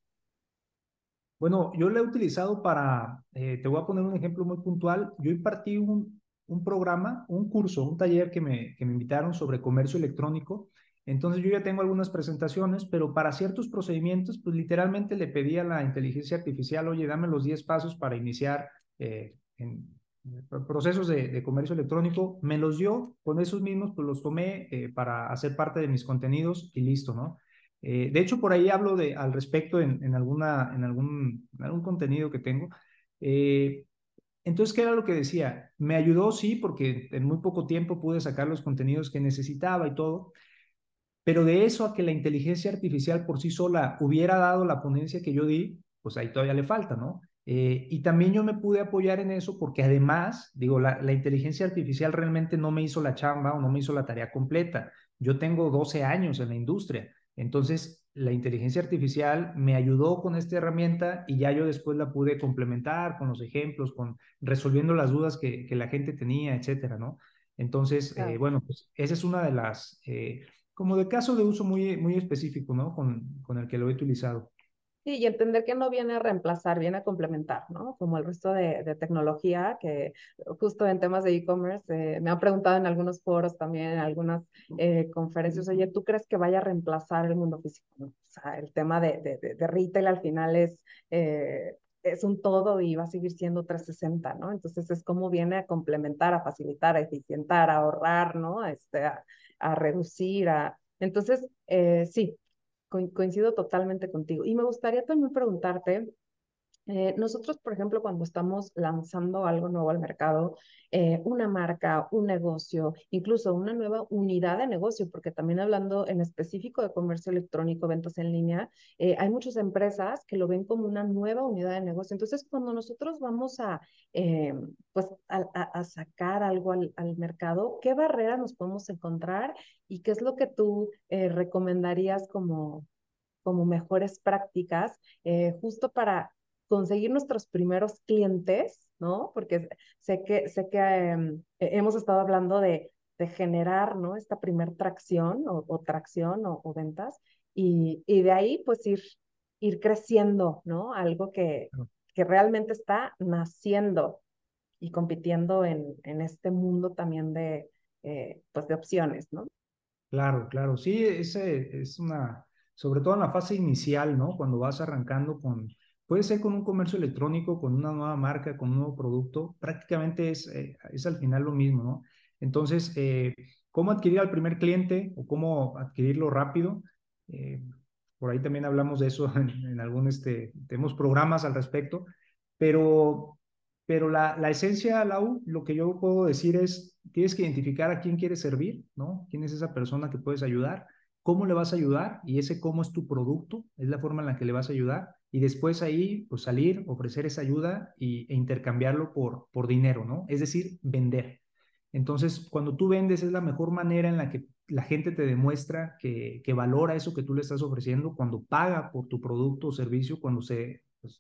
Bueno, yo la he utilizado para, eh, te voy a poner un ejemplo muy puntual. Yo impartí un, un programa, un curso, un taller que me, que me invitaron sobre comercio electrónico. Entonces yo ya tengo algunas presentaciones, pero para ciertos procedimientos, pues literalmente le pedí a la inteligencia artificial, oye, dame los 10 pasos para iniciar eh, en procesos de, comercio electrónico, me los dio, con esos mismos pues los tomé eh, para hacer parte de mis contenidos y listo, ¿no? Eh, de hecho, por ahí hablo de, al respecto en, alguna, en, algún, algún contenido que tengo. Eh, entonces, ¿qué era lo que decía? Me ayudó, sí, porque en muy poco tiempo pude sacar los contenidos que necesitaba y todo, pero de eso a que la inteligencia artificial por sí sola hubiera dado la ponencia que yo di, pues ahí todavía le falta, ¿no? Eh, y también yo me pude apoyar en eso porque además, digo, la, la, inteligencia artificial realmente no me hizo la chamba o no me hizo la tarea completa. Yo tengo 12 años en la industria. Entonces, la inteligencia artificial me ayudó con esta herramienta y ya yo después la pude complementar con los ejemplos, con resolviendo las dudas que, que la gente tenía, etcétera, ¿no? Entonces, claro. eh, bueno, pues esa es una de las, eh, como de caso de uso muy, muy específico, ¿no? Con, con el que lo he utilizado. Sí, y entender que no viene a reemplazar, viene a complementar, ¿no? Como el resto de, de tecnología, que justo en temas de e-commerce eh, me han preguntado en algunos foros también, en algunas eh, conferencias, oye, ¿tú crees que vaya a reemplazar el mundo físico? O sea, el tema de, de, de retail al final es, eh, es un todo y va a seguir siendo 360, ¿no? Entonces es como viene a complementar, a facilitar, a eficientar, a ahorrar, ¿no? Este, a, a reducir, a... Entonces, eh, sí, coincido totalmente contigo. Y me gustaría también preguntarte, eh, nosotros, por ejemplo, cuando estamos lanzando algo nuevo al mercado, eh, una marca, un negocio, incluso una nueva unidad de negocio, porque también hablando en específico de comercio electrónico, ventas en línea, eh, hay muchas empresas que lo ven como una nueva unidad de negocio. Entonces, cuando nosotros vamos a, pues, a, sacar algo al, mercado, ¿qué barreras nos podemos encontrar y qué es lo que tú recomendarías como, como mejores prácticas justo para conseguir nuestros primeros clientes, ¿no? Porque sé que, sé que eh, hemos estado hablando de, de, generar, ¿no? Esta primer tracción o, o tracción o, o, ventas y, y de ahí pues ir, ir creciendo, ¿no? Algo que, que realmente está naciendo y compitiendo en, en este mundo también de, eh, pues de opciones, ¿no? Claro, claro, sí, ese es una, sobre todo en la fase inicial, ¿no? Cuando vas arrancando con, Puede ser con un comercio electrónico, con una nueva marca, con un nuevo producto, prácticamente es, eh, es al final lo mismo, ¿no? Entonces, eh, ¿cómo adquirir al primer cliente o cómo adquirirlo rápido? Eh, por ahí también hablamos de eso en, en algún, este, tenemos programas al respecto, pero, pero la, la esencia, Lau, lo que yo puedo decir es, tienes que identificar a quién quieres servir, ¿no? ¿Quién es esa persona que puedes ayudar? ¿Cómo le vas a ayudar? Y ese cómo es tu producto, es la forma en la que le vas a ayudar y después ahí pues salir, ofrecer esa ayuda y, e intercambiarlo por, por dinero, ¿no? Es decir, vender. Entonces, cuando tú vendes es la mejor manera en la que la gente te demuestra que, que valora eso que tú le estás ofreciendo, cuando paga por tu producto o servicio, cuando se pues,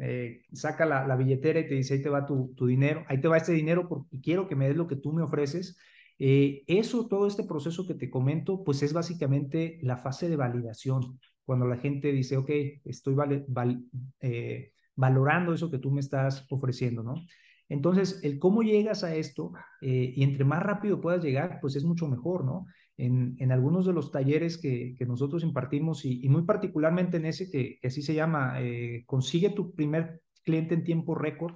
eh, saca la, la, billetera y te dice, ahí te va tu, tu, dinero, ahí te va este dinero porque quiero que me des lo que tú me ofreces. Eh, eso, todo este proceso que te comento, pues es básicamente la fase de validación cuando la gente dice, ok, estoy vale, val, eh, valorando eso que tú me estás ofreciendo, ¿no? Entonces, el cómo llegas a esto eh, y entre más rápido puedas llegar, pues es mucho mejor, ¿no? En, algunos de los talleres que, nosotros impartimos y, muy particularmente en ese que, así se llama, eh, consigue tu primer cliente en tiempo récord,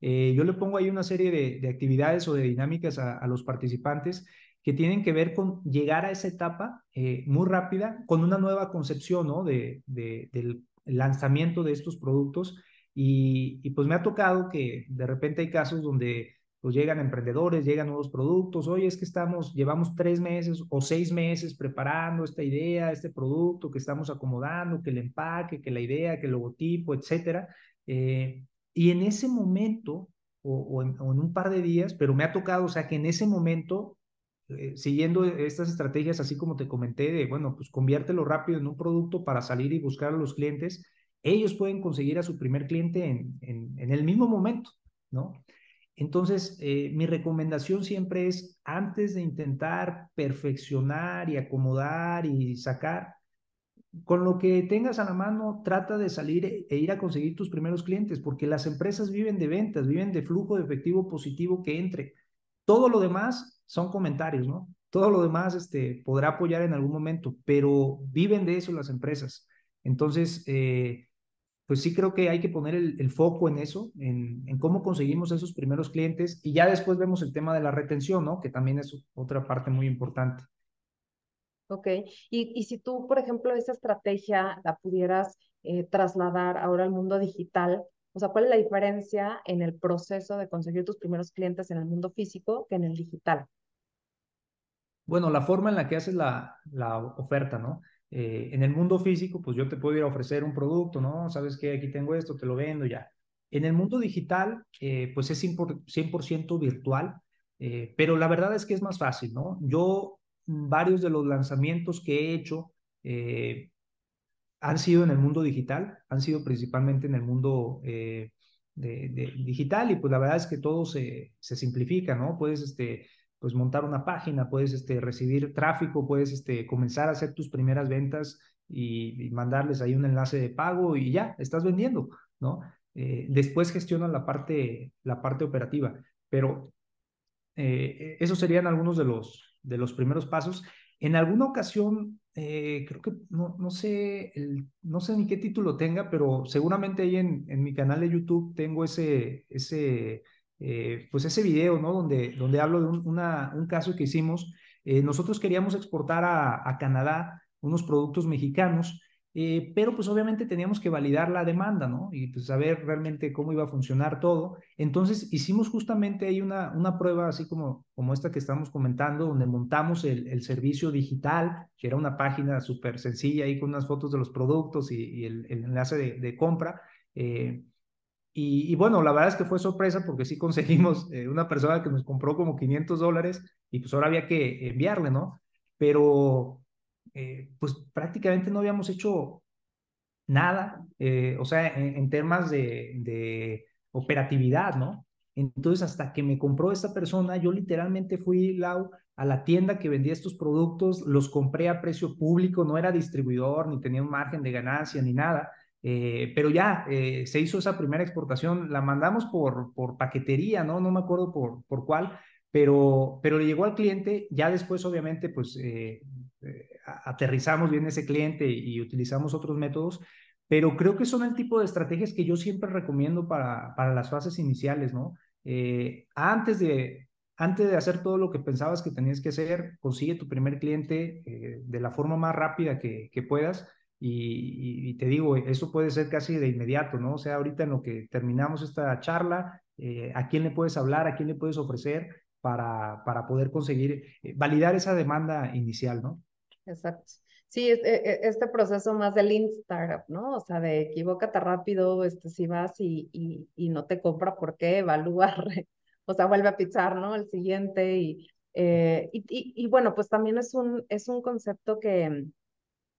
yo le pongo ahí una serie de, de actividades o de dinámicas a, los participantes que tienen que ver con llegar a esa etapa eh, muy rápida con una nueva concepción ¿no? de, de, del lanzamiento de estos productos. Y, pues me ha tocado que de repente hay casos donde pues llegan emprendedores, llegan nuevos productos, oye, es que estamos, llevamos tres meses o seis meses preparando esta idea, este producto que estamos acomodando, que el empaque, que la idea, que el logotipo, etcétera. Eh, y en ese momento, o, en, un par de días, pero me ha tocado, o sea, que en ese momento, eh, siguiendo estas estrategias, así como te comenté, de, bueno, pues conviértelo rápido en un producto para salir y buscar a los clientes, ellos pueden conseguir a su primer cliente en, en, el mismo momento, ¿no? Entonces, eh, mi recomendación siempre es, antes de intentar perfeccionar y acomodar y sacar, con lo que tengas a la mano, trata de salir e ir a conseguir tus primeros clientes, porque las empresas viven de ventas, viven de flujo de efectivo positivo que entre. Todo lo demás son comentarios, ¿no? Todo lo demás este, podrá apoyar en algún momento, pero viven de eso las empresas. Entonces, eh, pues sí creo que hay que poner el, foco en eso, en, cómo conseguimos esos primeros clientes y ya después vemos el tema de la retención, ¿no? Que también es otra parte muy importante. Ok, y, y si tú, por ejemplo, esa estrategia la pudieras eh, trasladar ahora al mundo digital, o sea, ¿cuál es la diferencia en el proceso de conseguir tus primeros clientes en el mundo físico que en el digital? Bueno, la forma en la que haces la, la oferta, ¿no? Eh, en el mundo físico, pues yo te puedo ir a ofrecer un producto, ¿no? Sabes que aquí tengo esto, te lo vendo ya. En el mundo digital, eh, pues es 100% virtual, pero la verdad es que es más fácil, ¿no? Yo varios de los lanzamientos que he hecho eh, han sido en el mundo digital, han sido principalmente en el mundo eh, de, digital y pues la verdad es que todo se, se simplifica, ¿no? Puedes este, pues montar una página, puedes este, recibir tráfico, puedes este, comenzar a hacer tus primeras ventas y, mandarles ahí un enlace de pago y ya, estás vendiendo, ¿no? Eh, después gestionas la parte, la parte operativa, pero esos serían algunos de los, de los primeros pasos. En alguna ocasión, eh, creo que no, no, sé, el, no sé ni qué título tenga, pero seguramente ahí en, en mi canal de YouTube tengo ese, ese, eh, pues ese video, ¿no? Donde, donde hablo de un, caso que hicimos. Eh, nosotros queríamos exportar a, a Canadá unos productos mexicanos eh, pero pues obviamente teníamos que validar la demanda, ¿no? Y pues saber realmente cómo iba a funcionar todo. Entonces hicimos justamente ahí una, una prueba así como, como esta que estamos comentando, donde montamos el, el servicio digital, que era una página súper sencilla ahí con unas fotos de los productos y, el, el, enlace de, de compra. Eh, y, y, bueno, la verdad es que fue sorpresa porque sí conseguimos eh, una persona que nos compró como 500 dólares y pues ahora había que enviarle, ¿no? Pero eh, pues prácticamente no habíamos hecho nada, eh, o sea, en, temas de, operatividad, ¿no? Entonces, hasta que me compró esta persona, yo literalmente fui, a la tienda que vendía estos productos, los compré a precio público, no era distribuidor, ni tenía un margen de ganancia, ni nada. Eh, pero ya se hizo esa primera exportación, la mandamos por, paquetería, ¿no? No me acuerdo por, por cuál, pero, pero le llegó al cliente, ya después obviamente pues aterrizamos bien ese cliente y, utilizamos otros métodos, pero creo que son el tipo de estrategias que yo siempre recomiendo para, para las fases iniciales, ¿no? Eh, antes, de, antes de hacer todo lo que pensabas que tenías que hacer, consigue tu primer cliente de la forma más rápida que, que puedas. Y, y, te digo, eso puede ser casi de inmediato, ¿no? O sea, ahorita en lo que terminamos esta charla, a quién le puedes hablar, a quién le puedes ofrecer, para, para poder conseguir eh, validar esa demanda inicial, ¿no? Exacto. Sí, e, e, este proceso más del Lean Startup, ¿no? O sea, de equivócate rápido, este, si vas y, y, y no te compra, ¿por qué? Evalúa, o sea, vuelve a pichar, ¿no? El siguiente y, eh, y, y, bueno, pues también es un, es un concepto que,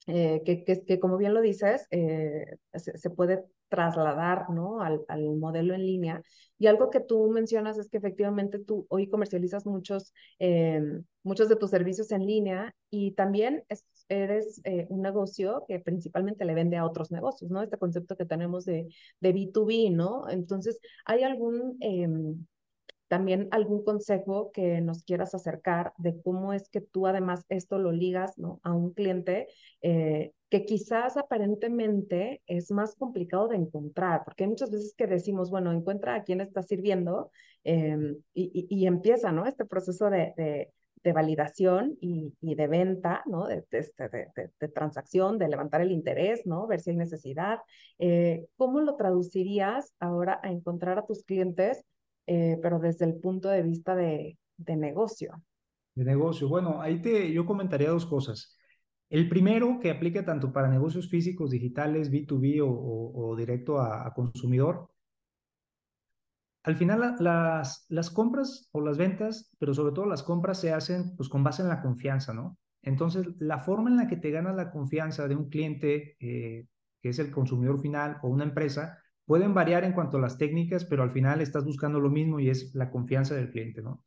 eh, que, que, como bien lo dices, eh, se, puede trasladar ¿no? al, al, modelo en línea. Y algo que tú mencionas es que efectivamente tú hoy comercializas muchos, eh, muchos de tus servicios en línea y también es, eres eh, un negocio que principalmente le vende a otros negocios, ¿no? Este concepto que tenemos de, de B2B, ¿no? Entonces, ¿hay algún... También algún consejo que nos quieras acercar de cómo es que tú además esto lo ligas ¿no? a un cliente eh, que quizás aparentemente es más complicado de encontrar, porque hay muchas veces que decimos, bueno, encuentra a quién está sirviendo eh, y, y, empieza ¿no? este proceso de, de, de validación y, y, de venta, ¿no? De, este, de, de, transacción, de levantar el interés, ¿no? ver si hay necesidad. Eh, ¿Cómo lo traducirías ahora a encontrar a tus clientes eh, pero desde el punto de vista de, de, negocio. De negocio. Bueno, ahí te, yo comentaría dos cosas. El primero, que aplica tanto para negocios físicos, digitales, B2B o, o, directo a, consumidor, al final las, las compras o las ventas, pero sobre todo las compras se hacen pues con base en la confianza, ¿no? Entonces, la forma en la que te ganas la confianza de un cliente, eh, que es el consumidor final o una empresa, pueden variar en cuanto a las técnicas, pero al final estás buscando lo mismo y es la confianza del cliente, ¿no?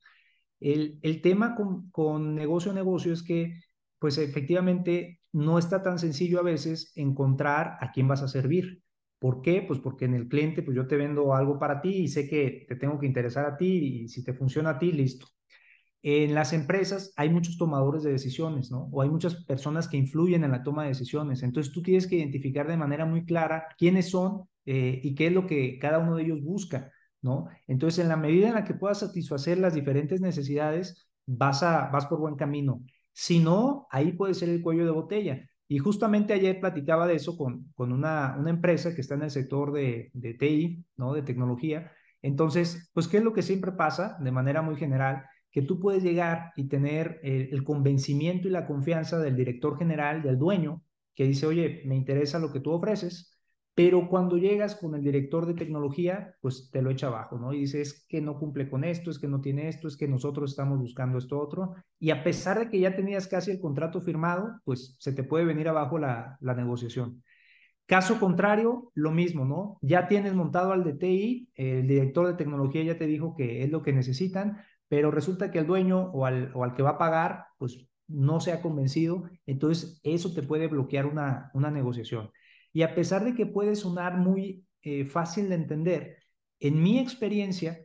El, el tema con, con negocio a negocio es que, pues efectivamente, no está tan sencillo a veces encontrar a quién vas a servir. ¿Por qué? Pues porque en el cliente, pues yo te vendo algo para ti y sé que te tengo que interesar a ti y si te funciona a ti, listo. En las empresas hay muchos tomadores de decisiones, ¿no? O hay muchas personas que influyen en la toma de decisiones. Entonces tú tienes que identificar de manera muy clara quiénes son eh, y qué es lo que cada uno de ellos busca, ¿no? Entonces en la medida en la que puedas satisfacer las diferentes necesidades, vas, a, vas por buen camino. Si no, ahí puede ser el cuello de botella. Y justamente ayer platicaba de eso con, con una, una empresa que está en el sector de, de TI, ¿no? De tecnología. Entonces, pues, ¿qué es lo que siempre pasa de manera muy general? Que tú puedes llegar y tener el, el convencimiento y la confianza del director general, del dueño, que dice, oye, me interesa lo que tú ofreces, pero cuando llegas con el director de tecnología, pues te lo echa abajo, ¿no? Y dices es que no cumple con esto, es que no tiene esto, es que nosotros estamos buscando esto otro. Y a pesar de que ya tenías casi el contrato firmado, pues se te puede venir abajo la, negociación. Caso contrario, lo mismo, ¿no? Ya tienes montado al DTI, el director de tecnología ya te dijo que es lo que necesitan, pero resulta que el dueño o al, que va a pagar, pues no se ha convencido, entonces eso te puede bloquear una negociación. Y a pesar de que puede sonar muy eh, fácil de entender, en mi experiencia,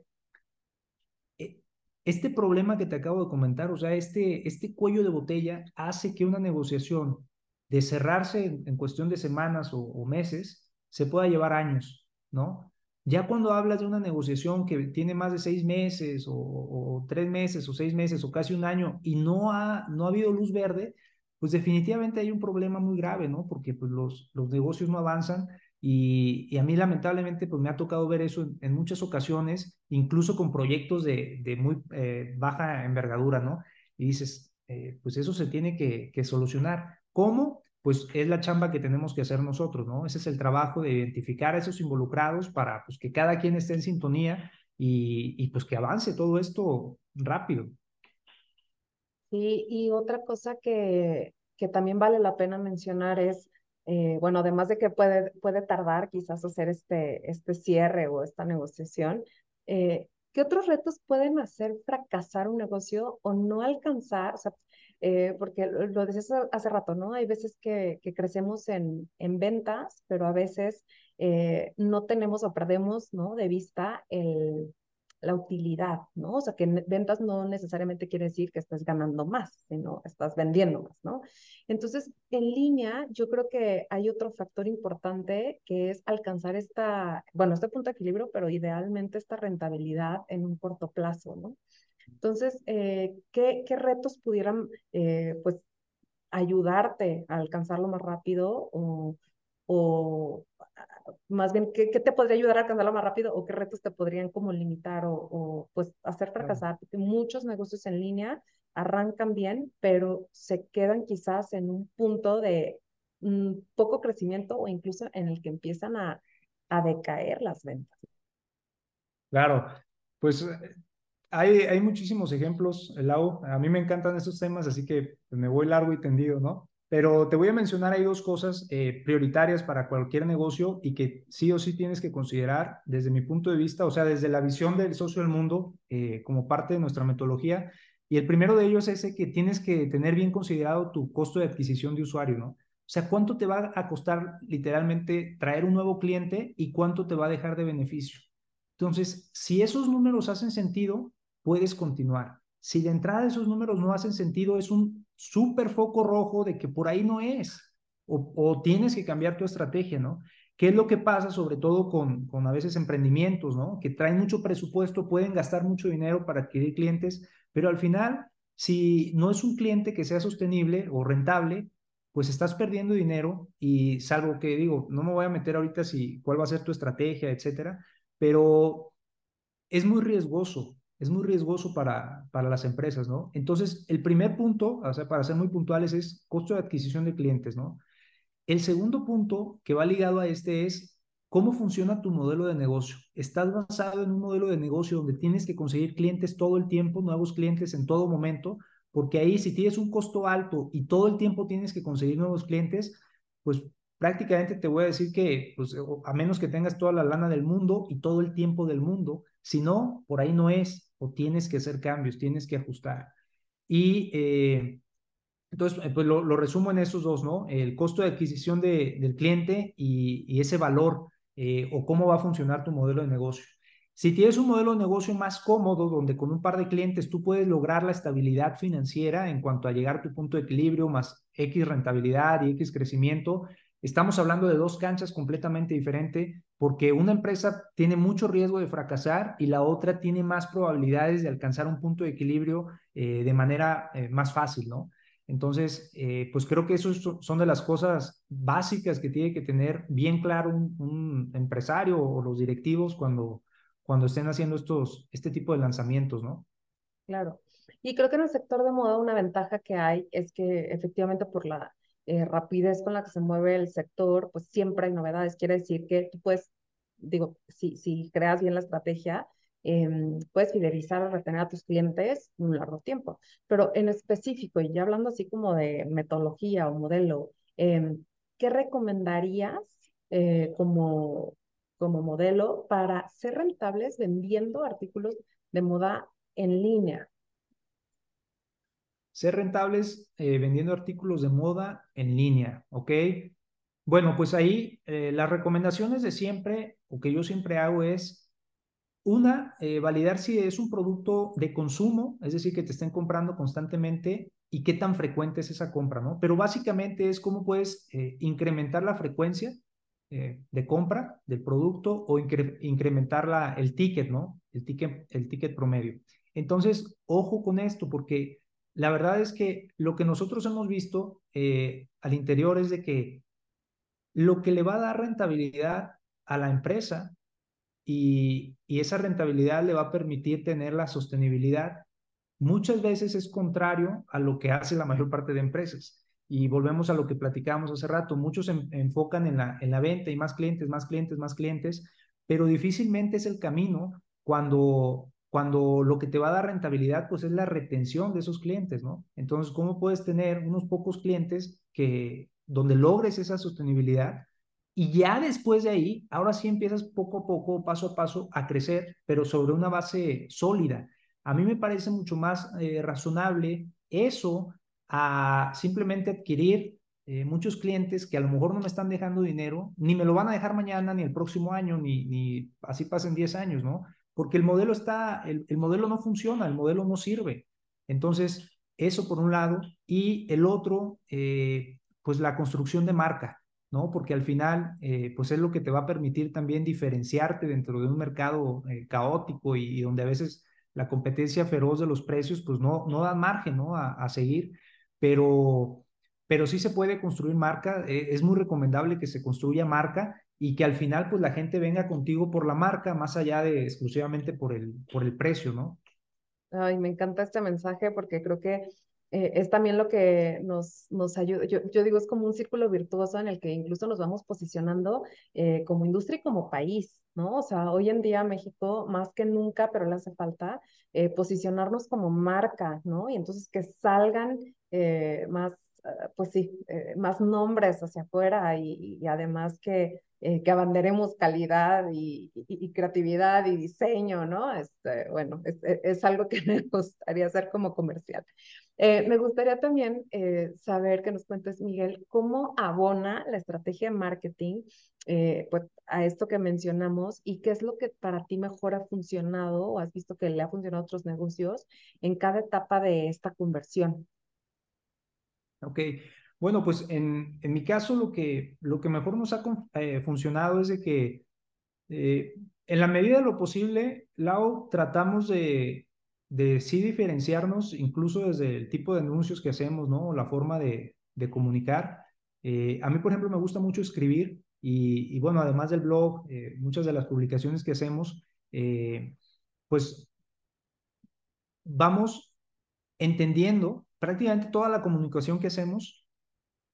eh, este problema que te acabo de comentar, o sea, este, este cuello de botella hace que una negociación de cerrarse en, cuestión de semanas o, meses se pueda llevar años, ¿no? Ya cuando hablas de una negociación que tiene más de seis meses o, o, tres meses o seis meses o casi un año y no ha, no ha habido luz verde, pues definitivamente hay un problema muy grave, ¿no? Porque pues los, los negocios no avanzan y, y, a mí lamentablemente pues me ha tocado ver eso en, muchas ocasiones, incluso con proyectos de, de muy eh, baja envergadura, ¿no? Y dices, eh, pues eso se tiene que, que solucionar. ¿Cómo? Pues es la chamba que tenemos que hacer nosotros, ¿no? Ese es el trabajo de identificar a esos involucrados para pues, que cada quien esté en sintonía y, y pues que avance todo esto rápido. Sí, y otra cosa que, que también vale la pena mencionar es, eh, bueno, además de que puede, puede tardar quizás hacer este, este cierre o esta negociación, eh, ¿qué otros retos pueden hacer fracasar un negocio o no alcanzar? Eh, porque lo decías hace rato, ¿no? Hay veces que, que crecemos en, en ventas, pero a veces no tenemos o perdemos, ¿no? De vista el, la utilidad, ¿no? O sea, que ventas no necesariamente quiere decir que estés ganando más, sino estás vendiendo más, ¿no? Entonces, en línea, yo creo que hay otro factor importante que es alcanzar esta, bueno, este punto de equilibrio, pero idealmente esta rentabilidad en un corto plazo, ¿no? Entonces, eh, ¿qué, ¿qué, retos pudieran, eh, pues, ayudarte a alcanzarlo más rápido o, o más bien, ¿qué, ¿qué, te podría ayudar a alcanzarlo más rápido o qué retos te podrían como limitar o, o pues hacer fracasar? Porque muchos negocios en línea arrancan bien, pero se quedan quizás en un punto de mm, poco crecimiento o incluso en el que empiezan a, a decaer las ventas. Claro, pues hay, hay muchísimos ejemplos, Lau. A mí me encantan estos temas, así que me voy largo y tendido, ¿no? Pero te voy a mencionar ahí dos cosas eh, prioritarias para cualquier negocio y que sí o sí tienes que considerar desde mi punto de vista, o sea, desde la visión del socio del mundo eh, como parte de nuestra metodología. Y el primero de ellos es ese que tienes que tener bien considerado tu costo de adquisición de usuario, ¿no? O sea, ¿cuánto te va a costar literalmente traer un nuevo cliente y cuánto te va a dejar de beneficio? Entonces, si esos números hacen sentido, puedes continuar. Si de entrada esos números no hacen sentido, es un súper foco rojo de que por ahí no es, o, tienes que cambiar tu estrategia, ¿no? ¿Qué es lo que pasa sobre todo con, con a veces emprendimientos, ¿no? Que traen mucho presupuesto, pueden gastar mucho dinero para adquirir clientes, pero al final, si no es un cliente que sea sostenible o rentable, pues estás perdiendo dinero y salvo que digo, no me voy a meter ahorita si cuál va a ser tu estrategia, etcétera, pero es muy riesgoso es muy riesgoso para, para las empresas, ¿no? Entonces, el primer punto, o sea, para ser muy puntuales, es costo de adquisición de clientes, ¿no? El segundo punto que va ligado a este es cómo funciona tu modelo de negocio. ¿Estás basado en un modelo de negocio donde tienes que conseguir clientes todo el tiempo, nuevos clientes en todo momento? Porque ahí si tienes un costo alto y todo el tiempo tienes que conseguir nuevos clientes, pues prácticamente te voy a decir que, pues, a menos que tengas toda la lana del mundo y todo el tiempo del mundo, si no, por ahí no es, o tienes que hacer cambios, tienes que ajustar. Y eh, entonces, eh, pues lo, resumo en esos dos, ¿no? El costo de adquisición de, del cliente y, ese valor eh, o cómo va a funcionar tu modelo de negocio. Si tienes un modelo de negocio más cómodo, donde con un par de clientes tú puedes lograr la estabilidad financiera en cuanto a llegar a tu punto de equilibrio más X rentabilidad y X crecimiento, estamos hablando de dos canchas completamente diferentes porque una empresa tiene mucho riesgo de fracasar y la otra tiene más probabilidades de alcanzar un punto de equilibrio eh, de manera eh, más fácil, ¿no? Entonces, eh, pues creo que eso son de las cosas básicas que tiene que tener bien claro un, empresario o los directivos cuando, cuando estén haciendo estos, este tipo de lanzamientos, ¿no? Claro. Y creo que en el sector de moda una ventaja que hay es que efectivamente por la eh, rapidez con la que se mueve el sector, pues siempre hay novedades. Quiere decir que tú puedes, digo, si, si creas bien la estrategia, Em, puedes fidelizar o retener a tus clientes un largo tiempo. Pero en específico, y ya hablando así como de metodología o modelo, em, ¿qué recomendarías eh, como, como modelo para ser rentables vendiendo artículos de moda en línea? Ser rentables eh, vendiendo artículos de moda en línea, ¿ok? Bueno, pues ahí eh, las recomendaciones de siempre, o que yo siempre hago es una, eh, validar si es un producto de consumo, es decir, que te estén comprando constantemente y qué tan frecuente es esa compra, ¿no? Pero básicamente es cómo puedes incrementar la frecuencia de compra del producto o incrementar la, el ticket, ¿no? El ticket, el ticket promedio. Entonces, ojo con esto, porque la verdad es que lo que nosotros hemos visto al interior es de que lo que le va a dar rentabilidad a la empresa y, esa rentabilidad le va a permitir tener la sostenibilidad. Muchas veces es contrario a lo que hace la mayor parte de empresas. Y volvemos a lo que platicábamos hace rato, muchos se enfocan en la, en la venta y más clientes, más clientes, más clientes, pero difícilmente es el camino cuando, cuando lo que te va a dar rentabilidad pues es la retención de esos clientes, ¿no? Entonces, ¿cómo puedes tener unos pocos clientes que donde logres esa sostenibilidad y ya después de ahí, ahora sí empiezas poco a poco, paso a paso, a crecer, pero sobre una base sólida. A mí me parece mucho más eh, razonable eso a simplemente adquirir eh, muchos clientes que a lo mejor no me están dejando dinero, ni me lo van a dejar mañana, ni el próximo año, ni, ni así pasen 10 años, ¿no? Porque el modelo está, el, el modelo no funciona, el modelo no sirve. Entonces, eso por un lado, y el otro, eh, pues la construcción de marca. ¿no? Porque al final, eh, pues es lo que te va a permitir también diferenciarte dentro de un mercado eh, caótico y, donde a veces la competencia feroz de los precios, pues no, no da margen, ¿no? A, seguir, pero, pero sí se puede construir marca, es muy recomendable que se construya marca y que al final, pues la gente venga contigo por la marca, más allá de exclusivamente por el, por el precio, ¿no? Ay, me encanta este mensaje porque creo que eh, es también lo que nos, nos ayuda, yo, yo, digo, es como un círculo virtuoso en el que incluso nos vamos posicionando eh, como industria y como país, ¿no? O sea, hoy en día México, más que nunca, pero le hace falta eh, posicionarnos como marca, ¿no? Y entonces que salgan más, pues sí, más nombres hacia afuera y, y además que que abanderemos calidad y, y, creatividad y diseño, ¿no? Este, bueno, es, es, algo que me gustaría hacer como comercial. Eh, me gustaría también eh, saber que nos cuentes, Miguel, cómo abona la estrategia de marketing eh, pues, a esto que mencionamos y qué es lo que para ti mejor ha funcionado o has visto que le ha funcionado a otros negocios en cada etapa de esta conversión. Ok, bueno, pues en, en mi caso lo que, lo que mejor nos ha funcionado es de que en la medida de lo posible, Lau, tratamos de de sí diferenciarnos incluso desde el tipo de anuncios que hacemos, ¿no? La forma de, de comunicar. Eh, a mí, por ejemplo, me gusta mucho escribir y, y bueno, además del blog, eh, muchas de las publicaciones que hacemos, eh, pues vamos entendiendo prácticamente toda la comunicación que hacemos,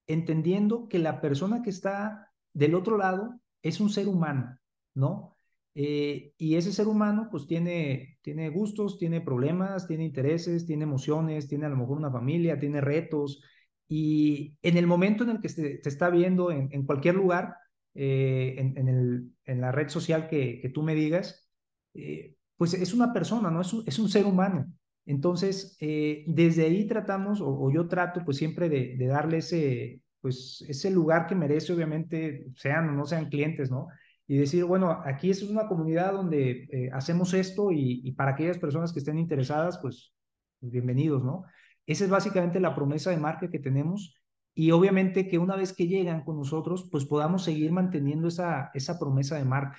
entendiendo que la persona que está del otro lado es un ser humano, ¿no? Eh, y ese ser humano pues tiene, tiene gustos, tiene problemas, tiene intereses, tiene emociones, tiene a lo mejor una familia, tiene retos. Y en el momento en el que se, te está viendo en, cualquier lugar, eh, en, la red social que, tú me digas, eh, pues es una persona, ¿no? Es un ser humano. Entonces, eh, desde ahí tratamos, o, yo trato pues siempre de, de, darle ese, pues ese lugar que merece, obviamente, sean o no sean clientes, ¿no? Y decir, bueno, aquí es una comunidad donde eh, hacemos esto y, y, para aquellas personas que estén interesadas, pues, pues, bienvenidos, ¿no? Esa es básicamente la promesa de marca que tenemos y obviamente que una vez que llegan con nosotros, pues podamos seguir manteniendo esa, esa promesa de marca.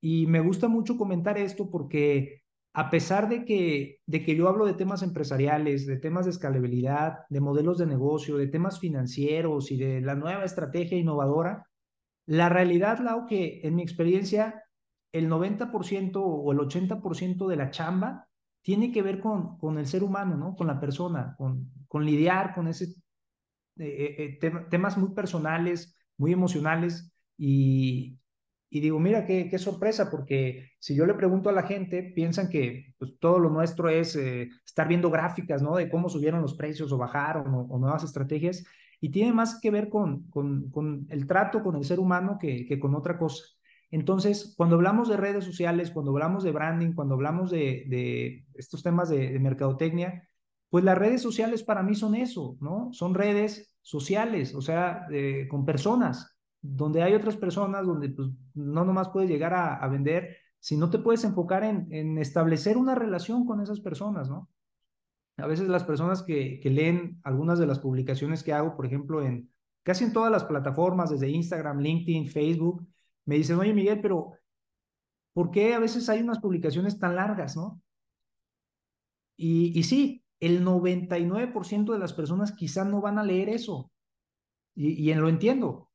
Y me gusta mucho comentar esto porque a pesar de que, de que yo hablo de temas empresariales, de temas de escalabilidad, de modelos de negocio, de temas financieros y de la nueva estrategia innovadora, la realidad, Lau, que en mi experiencia, el 90% o el 80% de la chamba tiene que ver con, con el ser humano, ¿no? Con la persona, con, con lidiar con ese eh, eh, tem temas muy personales, muy emocionales y, y digo, mira qué, qué, sorpresa, porque si yo le pregunto a la gente, piensan que pues, todo lo nuestro es eh, estar viendo gráficas, ¿no? De cómo subieron los precios o bajaron o, o nuevas estrategias, y tiene más que ver con, con, con el trato con el ser humano que, que, con otra cosa. Entonces, cuando hablamos de redes sociales, cuando hablamos de branding, cuando hablamos de, de estos temas de, de mercadotecnia, pues las redes sociales para mí son eso, ¿no? Son redes sociales, o sea, eh, con personas, donde hay otras personas, donde pues, no nomás puedes llegar a, a vender, sino te puedes enfocar en, en, establecer una relación con esas personas, ¿no? A veces las personas que, que, leen algunas de las publicaciones que hago, por ejemplo, en casi en todas las plataformas, desde Instagram, LinkedIn, Facebook, me dicen, oye Miguel, pero ¿por qué a veces hay unas publicaciones tan largas, no? Y, y sí, el 99% de las personas quizá no van a leer eso. Y, y lo entiendo,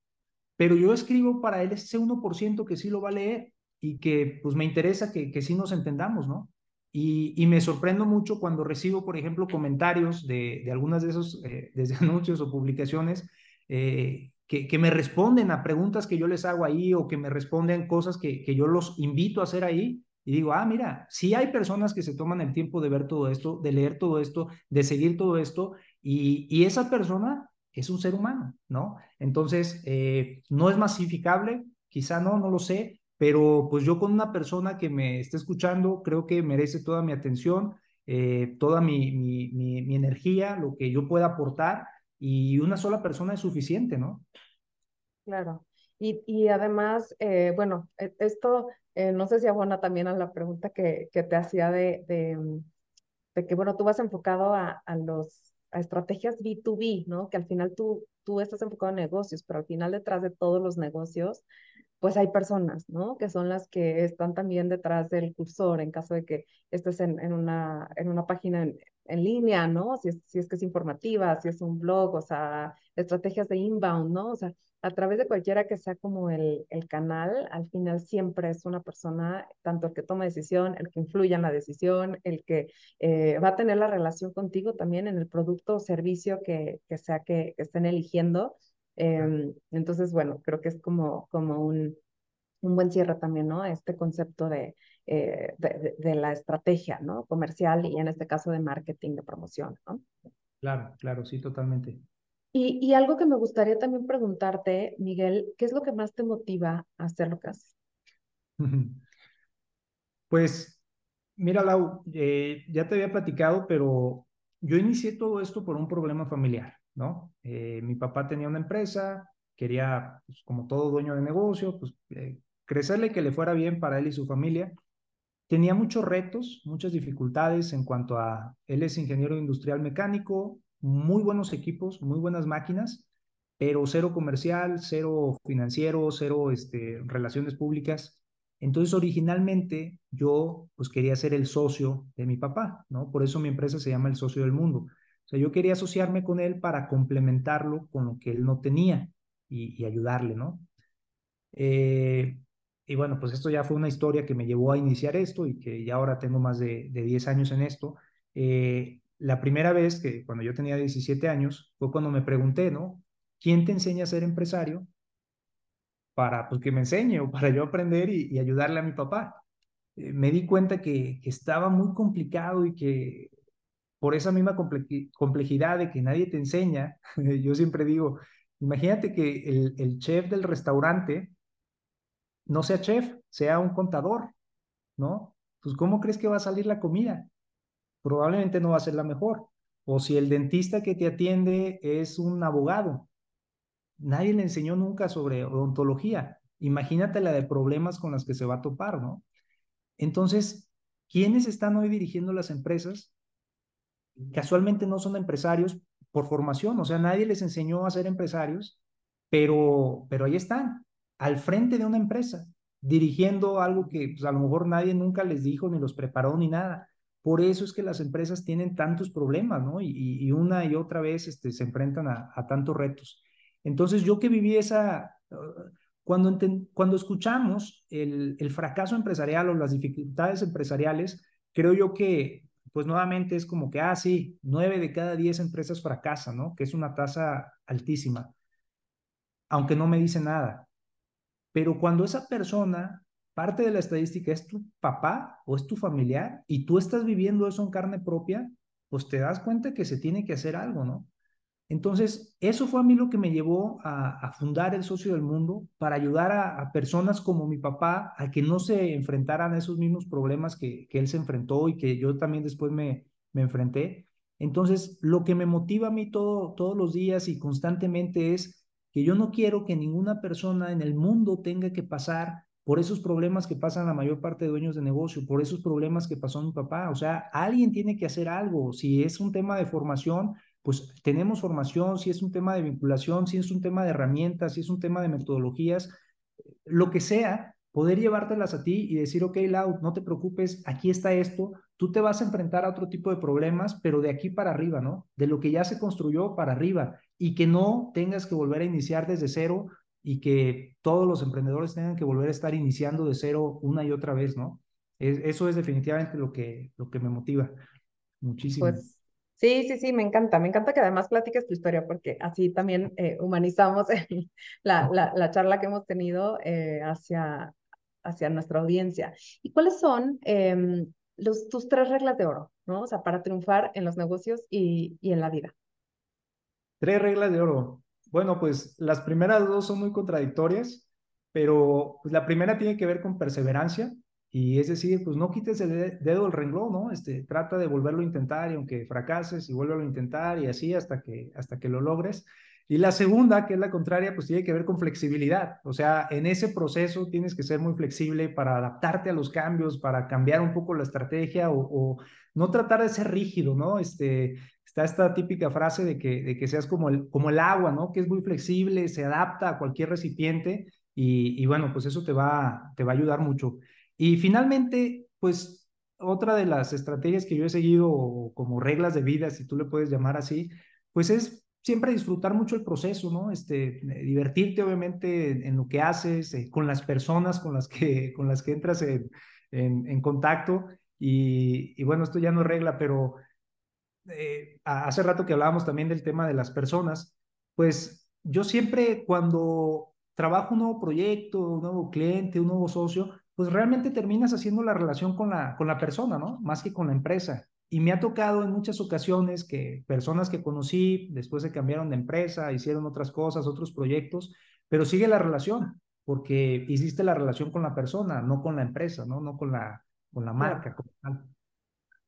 pero yo escribo para él ese 1% que sí lo va a leer y que pues me interesa que, que sí nos entendamos, ¿no? Y, y, me sorprendo mucho cuando recibo, por ejemplo, comentarios de, de algunas de esos, eh, desde anuncios o publicaciones, eh, que, que, me responden a preguntas que yo les hago ahí o que me responden cosas que, que yo los invito a hacer ahí. Y digo, ah, mira, sí hay personas que se toman el tiempo de ver todo esto, de leer todo esto, de seguir todo esto, y, y esa persona es un ser humano, ¿no? Entonces, eh, no es masificable, quizá no, no lo sé, pero pues yo con una persona que me esté escuchando, creo que merece toda mi atención, eh, toda mi, mi, mi, energía, lo que yo pueda aportar, y una sola persona es suficiente, ¿no? Claro. Y, y además, eh, bueno, e, esto eh, no sé si abona también a la pregunta que, que te hacía de, de, de, que, bueno, tú vas enfocado a, a los a estrategias B2B, ¿no? Que al final tú, tú estás enfocado en negocios, pero al final detrás de todos los negocios, pues hay personas, ¿no? Que son las que están también detrás del cursor en caso de que estés en, en una, en una página en, en línea, ¿no? Si es, si es que es informativa, si es un blog, o sea, estrategias de inbound, ¿no? O sea, a través de cualquiera que sea como el, el canal, al final siempre es una persona, tanto el que toma decisión, el que influye en la decisión, el que eh, va a tener la relación contigo también en el producto o servicio que, que sea que, que estén eligiendo. Eh, entonces, bueno, creo que es como, como un, un buen cierre también, ¿no? Este concepto de, eh, de, de, de, la estrategia, ¿no? Comercial y en este caso de marketing, de promoción, ¿no? Claro, claro, sí, totalmente. Y, algo que me gustaría también preguntarte, Miguel, ¿qué es lo que más te motiva a hacer lo? Pues, mira, Lau, eh, ya te había platicado, pero yo inicié todo esto por un problema familiar, ¿no? Eh, mi papá tenía una empresa, quería, pues, como todo dueño de negocio, pues eh, crecerle que le fuera bien para él y su familia. Tenía muchos retos, muchas dificultades en cuanto a, él es ingeniero industrial mecánico, muy buenos equipos, muy buenas máquinas, pero cero comercial, cero financiero, cero este, relaciones públicas. Entonces, originalmente yo pues quería ser el socio de mi papá, ¿no? Por eso mi empresa se llama El Socio del Mundo. O sea, yo quería asociarme con él para complementarlo con lo que él no tenía y, ayudarle, ¿no? Eh, y bueno, pues esto ya fue una historia que me llevó a iniciar esto y que ya ahora tengo más de, de 10 años en esto. Eh, la primera vez que cuando yo tenía 17 años fue cuando me pregunté, ¿no? ¿Quién te enseña a ser empresario? para pues, que me enseñe o para yo aprender y, ayudarle a mi papá. Eh, me di cuenta que, que, estaba muy complicado y que por esa misma complejidad de que nadie te enseña, yo siempre digo, imagínate que el, el chef del restaurante no sea chef, sea un contador, ¿no? Pues ¿cómo crees que va a salir la comida? Probablemente no va a ser la mejor. O si el dentista que te atiende es un abogado, nadie le enseñó nunca sobre odontología. Imagínate la de problemas con las que se va a topar, ¿no? Entonces, ¿quiénes están hoy dirigiendo las empresas? Casualmente no son empresarios por formación, o sea, nadie les enseñó a ser empresarios, pero, pero ahí están, al frente de una empresa, dirigiendo algo que pues, a lo mejor nadie nunca les dijo, ni los preparó, ni nada. Por eso es que las empresas tienen tantos problemas, ¿no? Y, una y otra vez este, se enfrentan a, tantos retos. Entonces, yo que viví esa, cuando, cuando escuchamos el, el, fracaso empresarial o las dificultades empresariales, creo yo que, pues nuevamente es como que, ah, sí, nueve de cada diez empresas fracasan, ¿no? Que es una tasa altísima, aunque no me dice nada. Pero cuando esa persona, parte de la estadística es tu papá o es tu familiar y tú estás viviendo eso en carne propia, pues te das cuenta que se tiene que hacer algo, ¿no? Entonces, eso fue a mí lo que me llevó a, fundar el Socio del Mundo para ayudar a, personas como mi papá a que no se enfrentaran a esos mismos problemas que, él se enfrentó y que yo también después me, me enfrenté. Entonces, lo que me motiva a mí todo, todos los días y constantemente es que yo no quiero que ninguna persona en el mundo tenga que pasar por esos problemas que pasan la mayor parte de dueños de negocio, por esos problemas que pasó mi papá. O sea, alguien tiene que hacer algo. Si es un tema de formación, pues tenemos formación, si es un tema de vinculación, si es un tema de herramientas, si es un tema de metodologías, lo que sea, poder llevártelas a ti y decir, ok, Lau, no te preocupes, aquí está esto, tú te vas a enfrentar a otro tipo de problemas, pero de aquí para arriba, ¿no? De lo que ya se construyó para arriba y que no tengas que volver a iniciar desde cero y que todos los emprendedores tengan que volver a estar iniciando de cero una y otra vez, ¿no? eso es definitivamente lo que, lo que me motiva muchísimo. Pues Sí, sí, sí, me encanta. Me encanta que además platiques tu historia porque así también eh, humanizamos la, la, la, charla que hemos tenido eh, hacia, hacia nuestra audiencia. ¿Y cuáles son em, los, tus tres reglas de oro, ¿no? O sea, para triunfar en los negocios y, y en la vida. Tres reglas de oro. Bueno, pues las primeras dos son muy contradictorias, pero pues, la primera tiene que ver con perseverancia. Y es decir, pues no quites el dedo del renglón, ¿no? Este, trata de volverlo a intentar y aunque fracases y vuélvelo a intentar y así hasta que, hasta que lo logres. Y la segunda, que es la contraria, pues tiene que ver con flexibilidad. O sea, en ese proceso tienes que ser muy flexible para adaptarte a los cambios, para cambiar un poco la estrategia o, no tratar de ser rígido, ¿no? Este, está esta típica frase de que, de que seas como el, como el agua, ¿no? Que es muy flexible, se adapta a cualquier recipiente y, y bueno, pues eso te va, te va a ayudar mucho. Y finalmente, pues otra de las estrategias que yo he seguido como reglas de vida, si tú le puedes llamar así, pues es siempre disfrutar mucho el proceso, ¿no? Este, eh, divertirte obviamente en, lo que haces, eh, con las personas con las que, con las que entras en, en, contacto. Y, y, bueno, esto ya no regla, pero eh, hace rato que hablábamos también del tema de las personas, pues yo siempre cuando trabajo un nuevo proyecto, un nuevo cliente, un nuevo socio, pues realmente terminas haciendo la relación con la, con la persona, ¿no? Más que con la empresa. Y me ha tocado en muchas ocasiones que personas que conocí después se cambiaron de empresa, hicieron otras cosas, otros proyectos, pero sigue la relación, porque hiciste la relación con la persona, no con la empresa, ¿no? No con la, con la marca.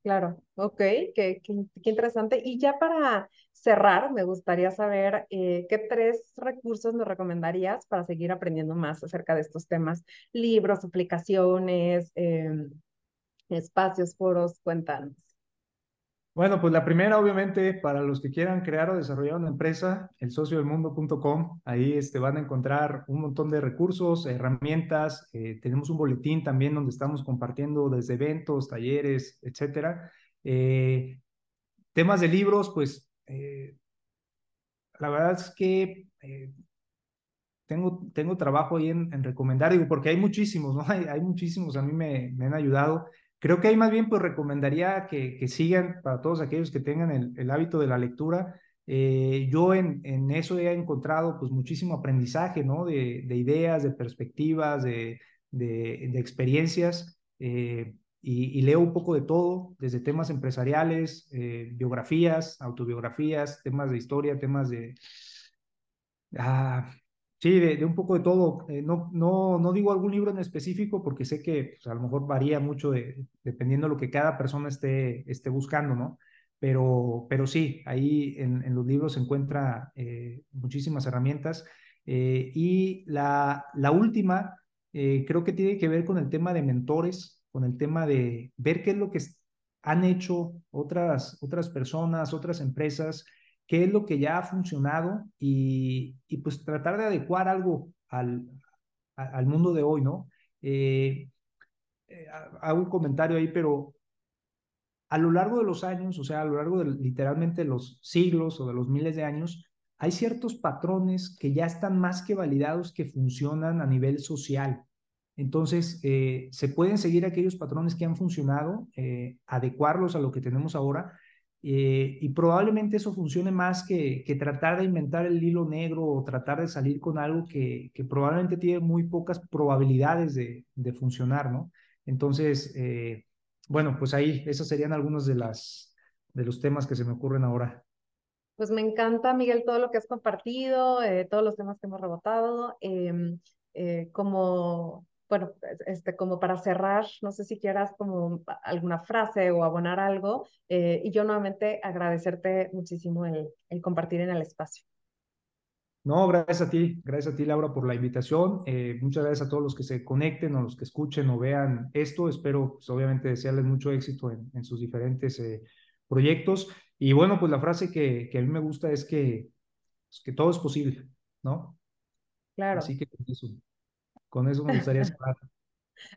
Claro, ok, qué, qué, interesante. Y ya para cerrar, me gustaría saber eh, qué tres recursos nos recomendarías para seguir aprendiendo más acerca de estos temas. Libros, aplicaciones, em, espacios, foros, cuéntanos. Bueno, pues la primera, obviamente, para los que quieran crear o desarrollar una empresa, el sociodelmundo.com. Ahí este, van a encontrar un montón de recursos, herramientas. Eh, tenemos un boletín también donde estamos compartiendo desde eventos, talleres, etcétera. Eh, temas de libros, pues eh, la verdad es que tengo, tengo trabajo ahí en, recomendar, digo, porque hay muchísimos, ¿no? Hay, hay muchísimos, a mí me, me han ayudado. Creo que ahí más bien pues recomendaría que, que sigan para todos aquellos que tengan el, el hábito de la lectura, Eh, yo en, en, eso he encontrado pues muchísimo aprendizaje, ¿no? De, de ideas, de perspectivas, de, de, de experiencias. Eh, y, leo un poco de todo, desde temas empresariales, eh, biografías, autobiografías, temas de historia, temas de... Ah, sí, de, un poco de todo. Eh, no, no, no digo algún libro en específico porque sé que pues, a lo mejor varía mucho de, dependiendo de lo que cada persona esté, esté buscando, ¿no? Pero, pero sí, ahí en, en los libros se encuentra eh, muchísimas herramientas. y la, la última, creo que tiene que ver con el tema de mentores con el tema de ver qué es lo que han hecho otras, otras personas, otras empresas, qué es lo que ya ha funcionado y, pues tratar de adecuar algo al, al mundo de hoy, ¿no? Eh, eh, hago un comentario ahí, pero a lo largo de los años, o sea, a lo largo de literalmente los siglos o de los miles de años, hay ciertos patrones que ya están más que validados que funcionan a nivel social. Entonces, eh, se pueden seguir aquellos patrones que han funcionado, eh, adecuarlos a lo que tenemos ahora, eh, y probablemente eso funcione más que, que, tratar de inventar el hilo negro o tratar de salir con algo que, que probablemente tiene muy pocas probabilidades de, de funcionar, ¿no? Entonces, bueno, pues ahí, esos serían algunos de, las, de los temas que se me ocurren ahora. Pues me encanta, Miguel, todo lo que has compartido, todos los temas que hemos rebotado. Em, como bueno, este, como para cerrar, no sé si quieras como alguna frase o abonar algo, eh, y yo nuevamente agradecerte muchísimo el, el, compartir en el espacio. No, gracias a ti, gracias a ti Laura por la invitación, eh, muchas gracias a todos los que se conecten o los que escuchen o vean esto, espero pues, obviamente desearles mucho éxito en, en sus diferentes eh, proyectos, y bueno, pues la frase que, que a mí me gusta es que, pues, que todo es posible, ¿no? Claro. Así que eso. Con eso me gustaría cerrar.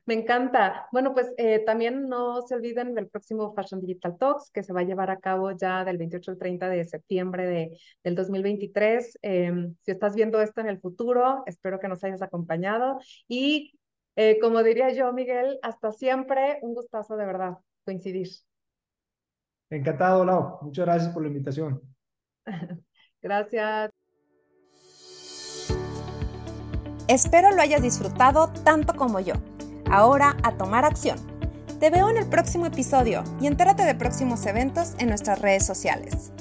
Me encanta. Bueno, pues eh, también no se olviden del próximo Fashion Digital Talks que se va a llevar a cabo ya del 28 al 30 de septiembre de, del 2023. Em, si estás viendo esto en el futuro, espero que nos hayas acompañado. Y eh, como diría yo, Miguel, hasta siempre, un gustazo de verdad coincidir. Encantado, Lau. Muchas gracias por la invitación. gracias. Espero lo hayas disfrutado tanto como yo. Ahora a tomar acción. Te veo en el próximo episodio y entérate de próximos eventos en nuestras redes sociales.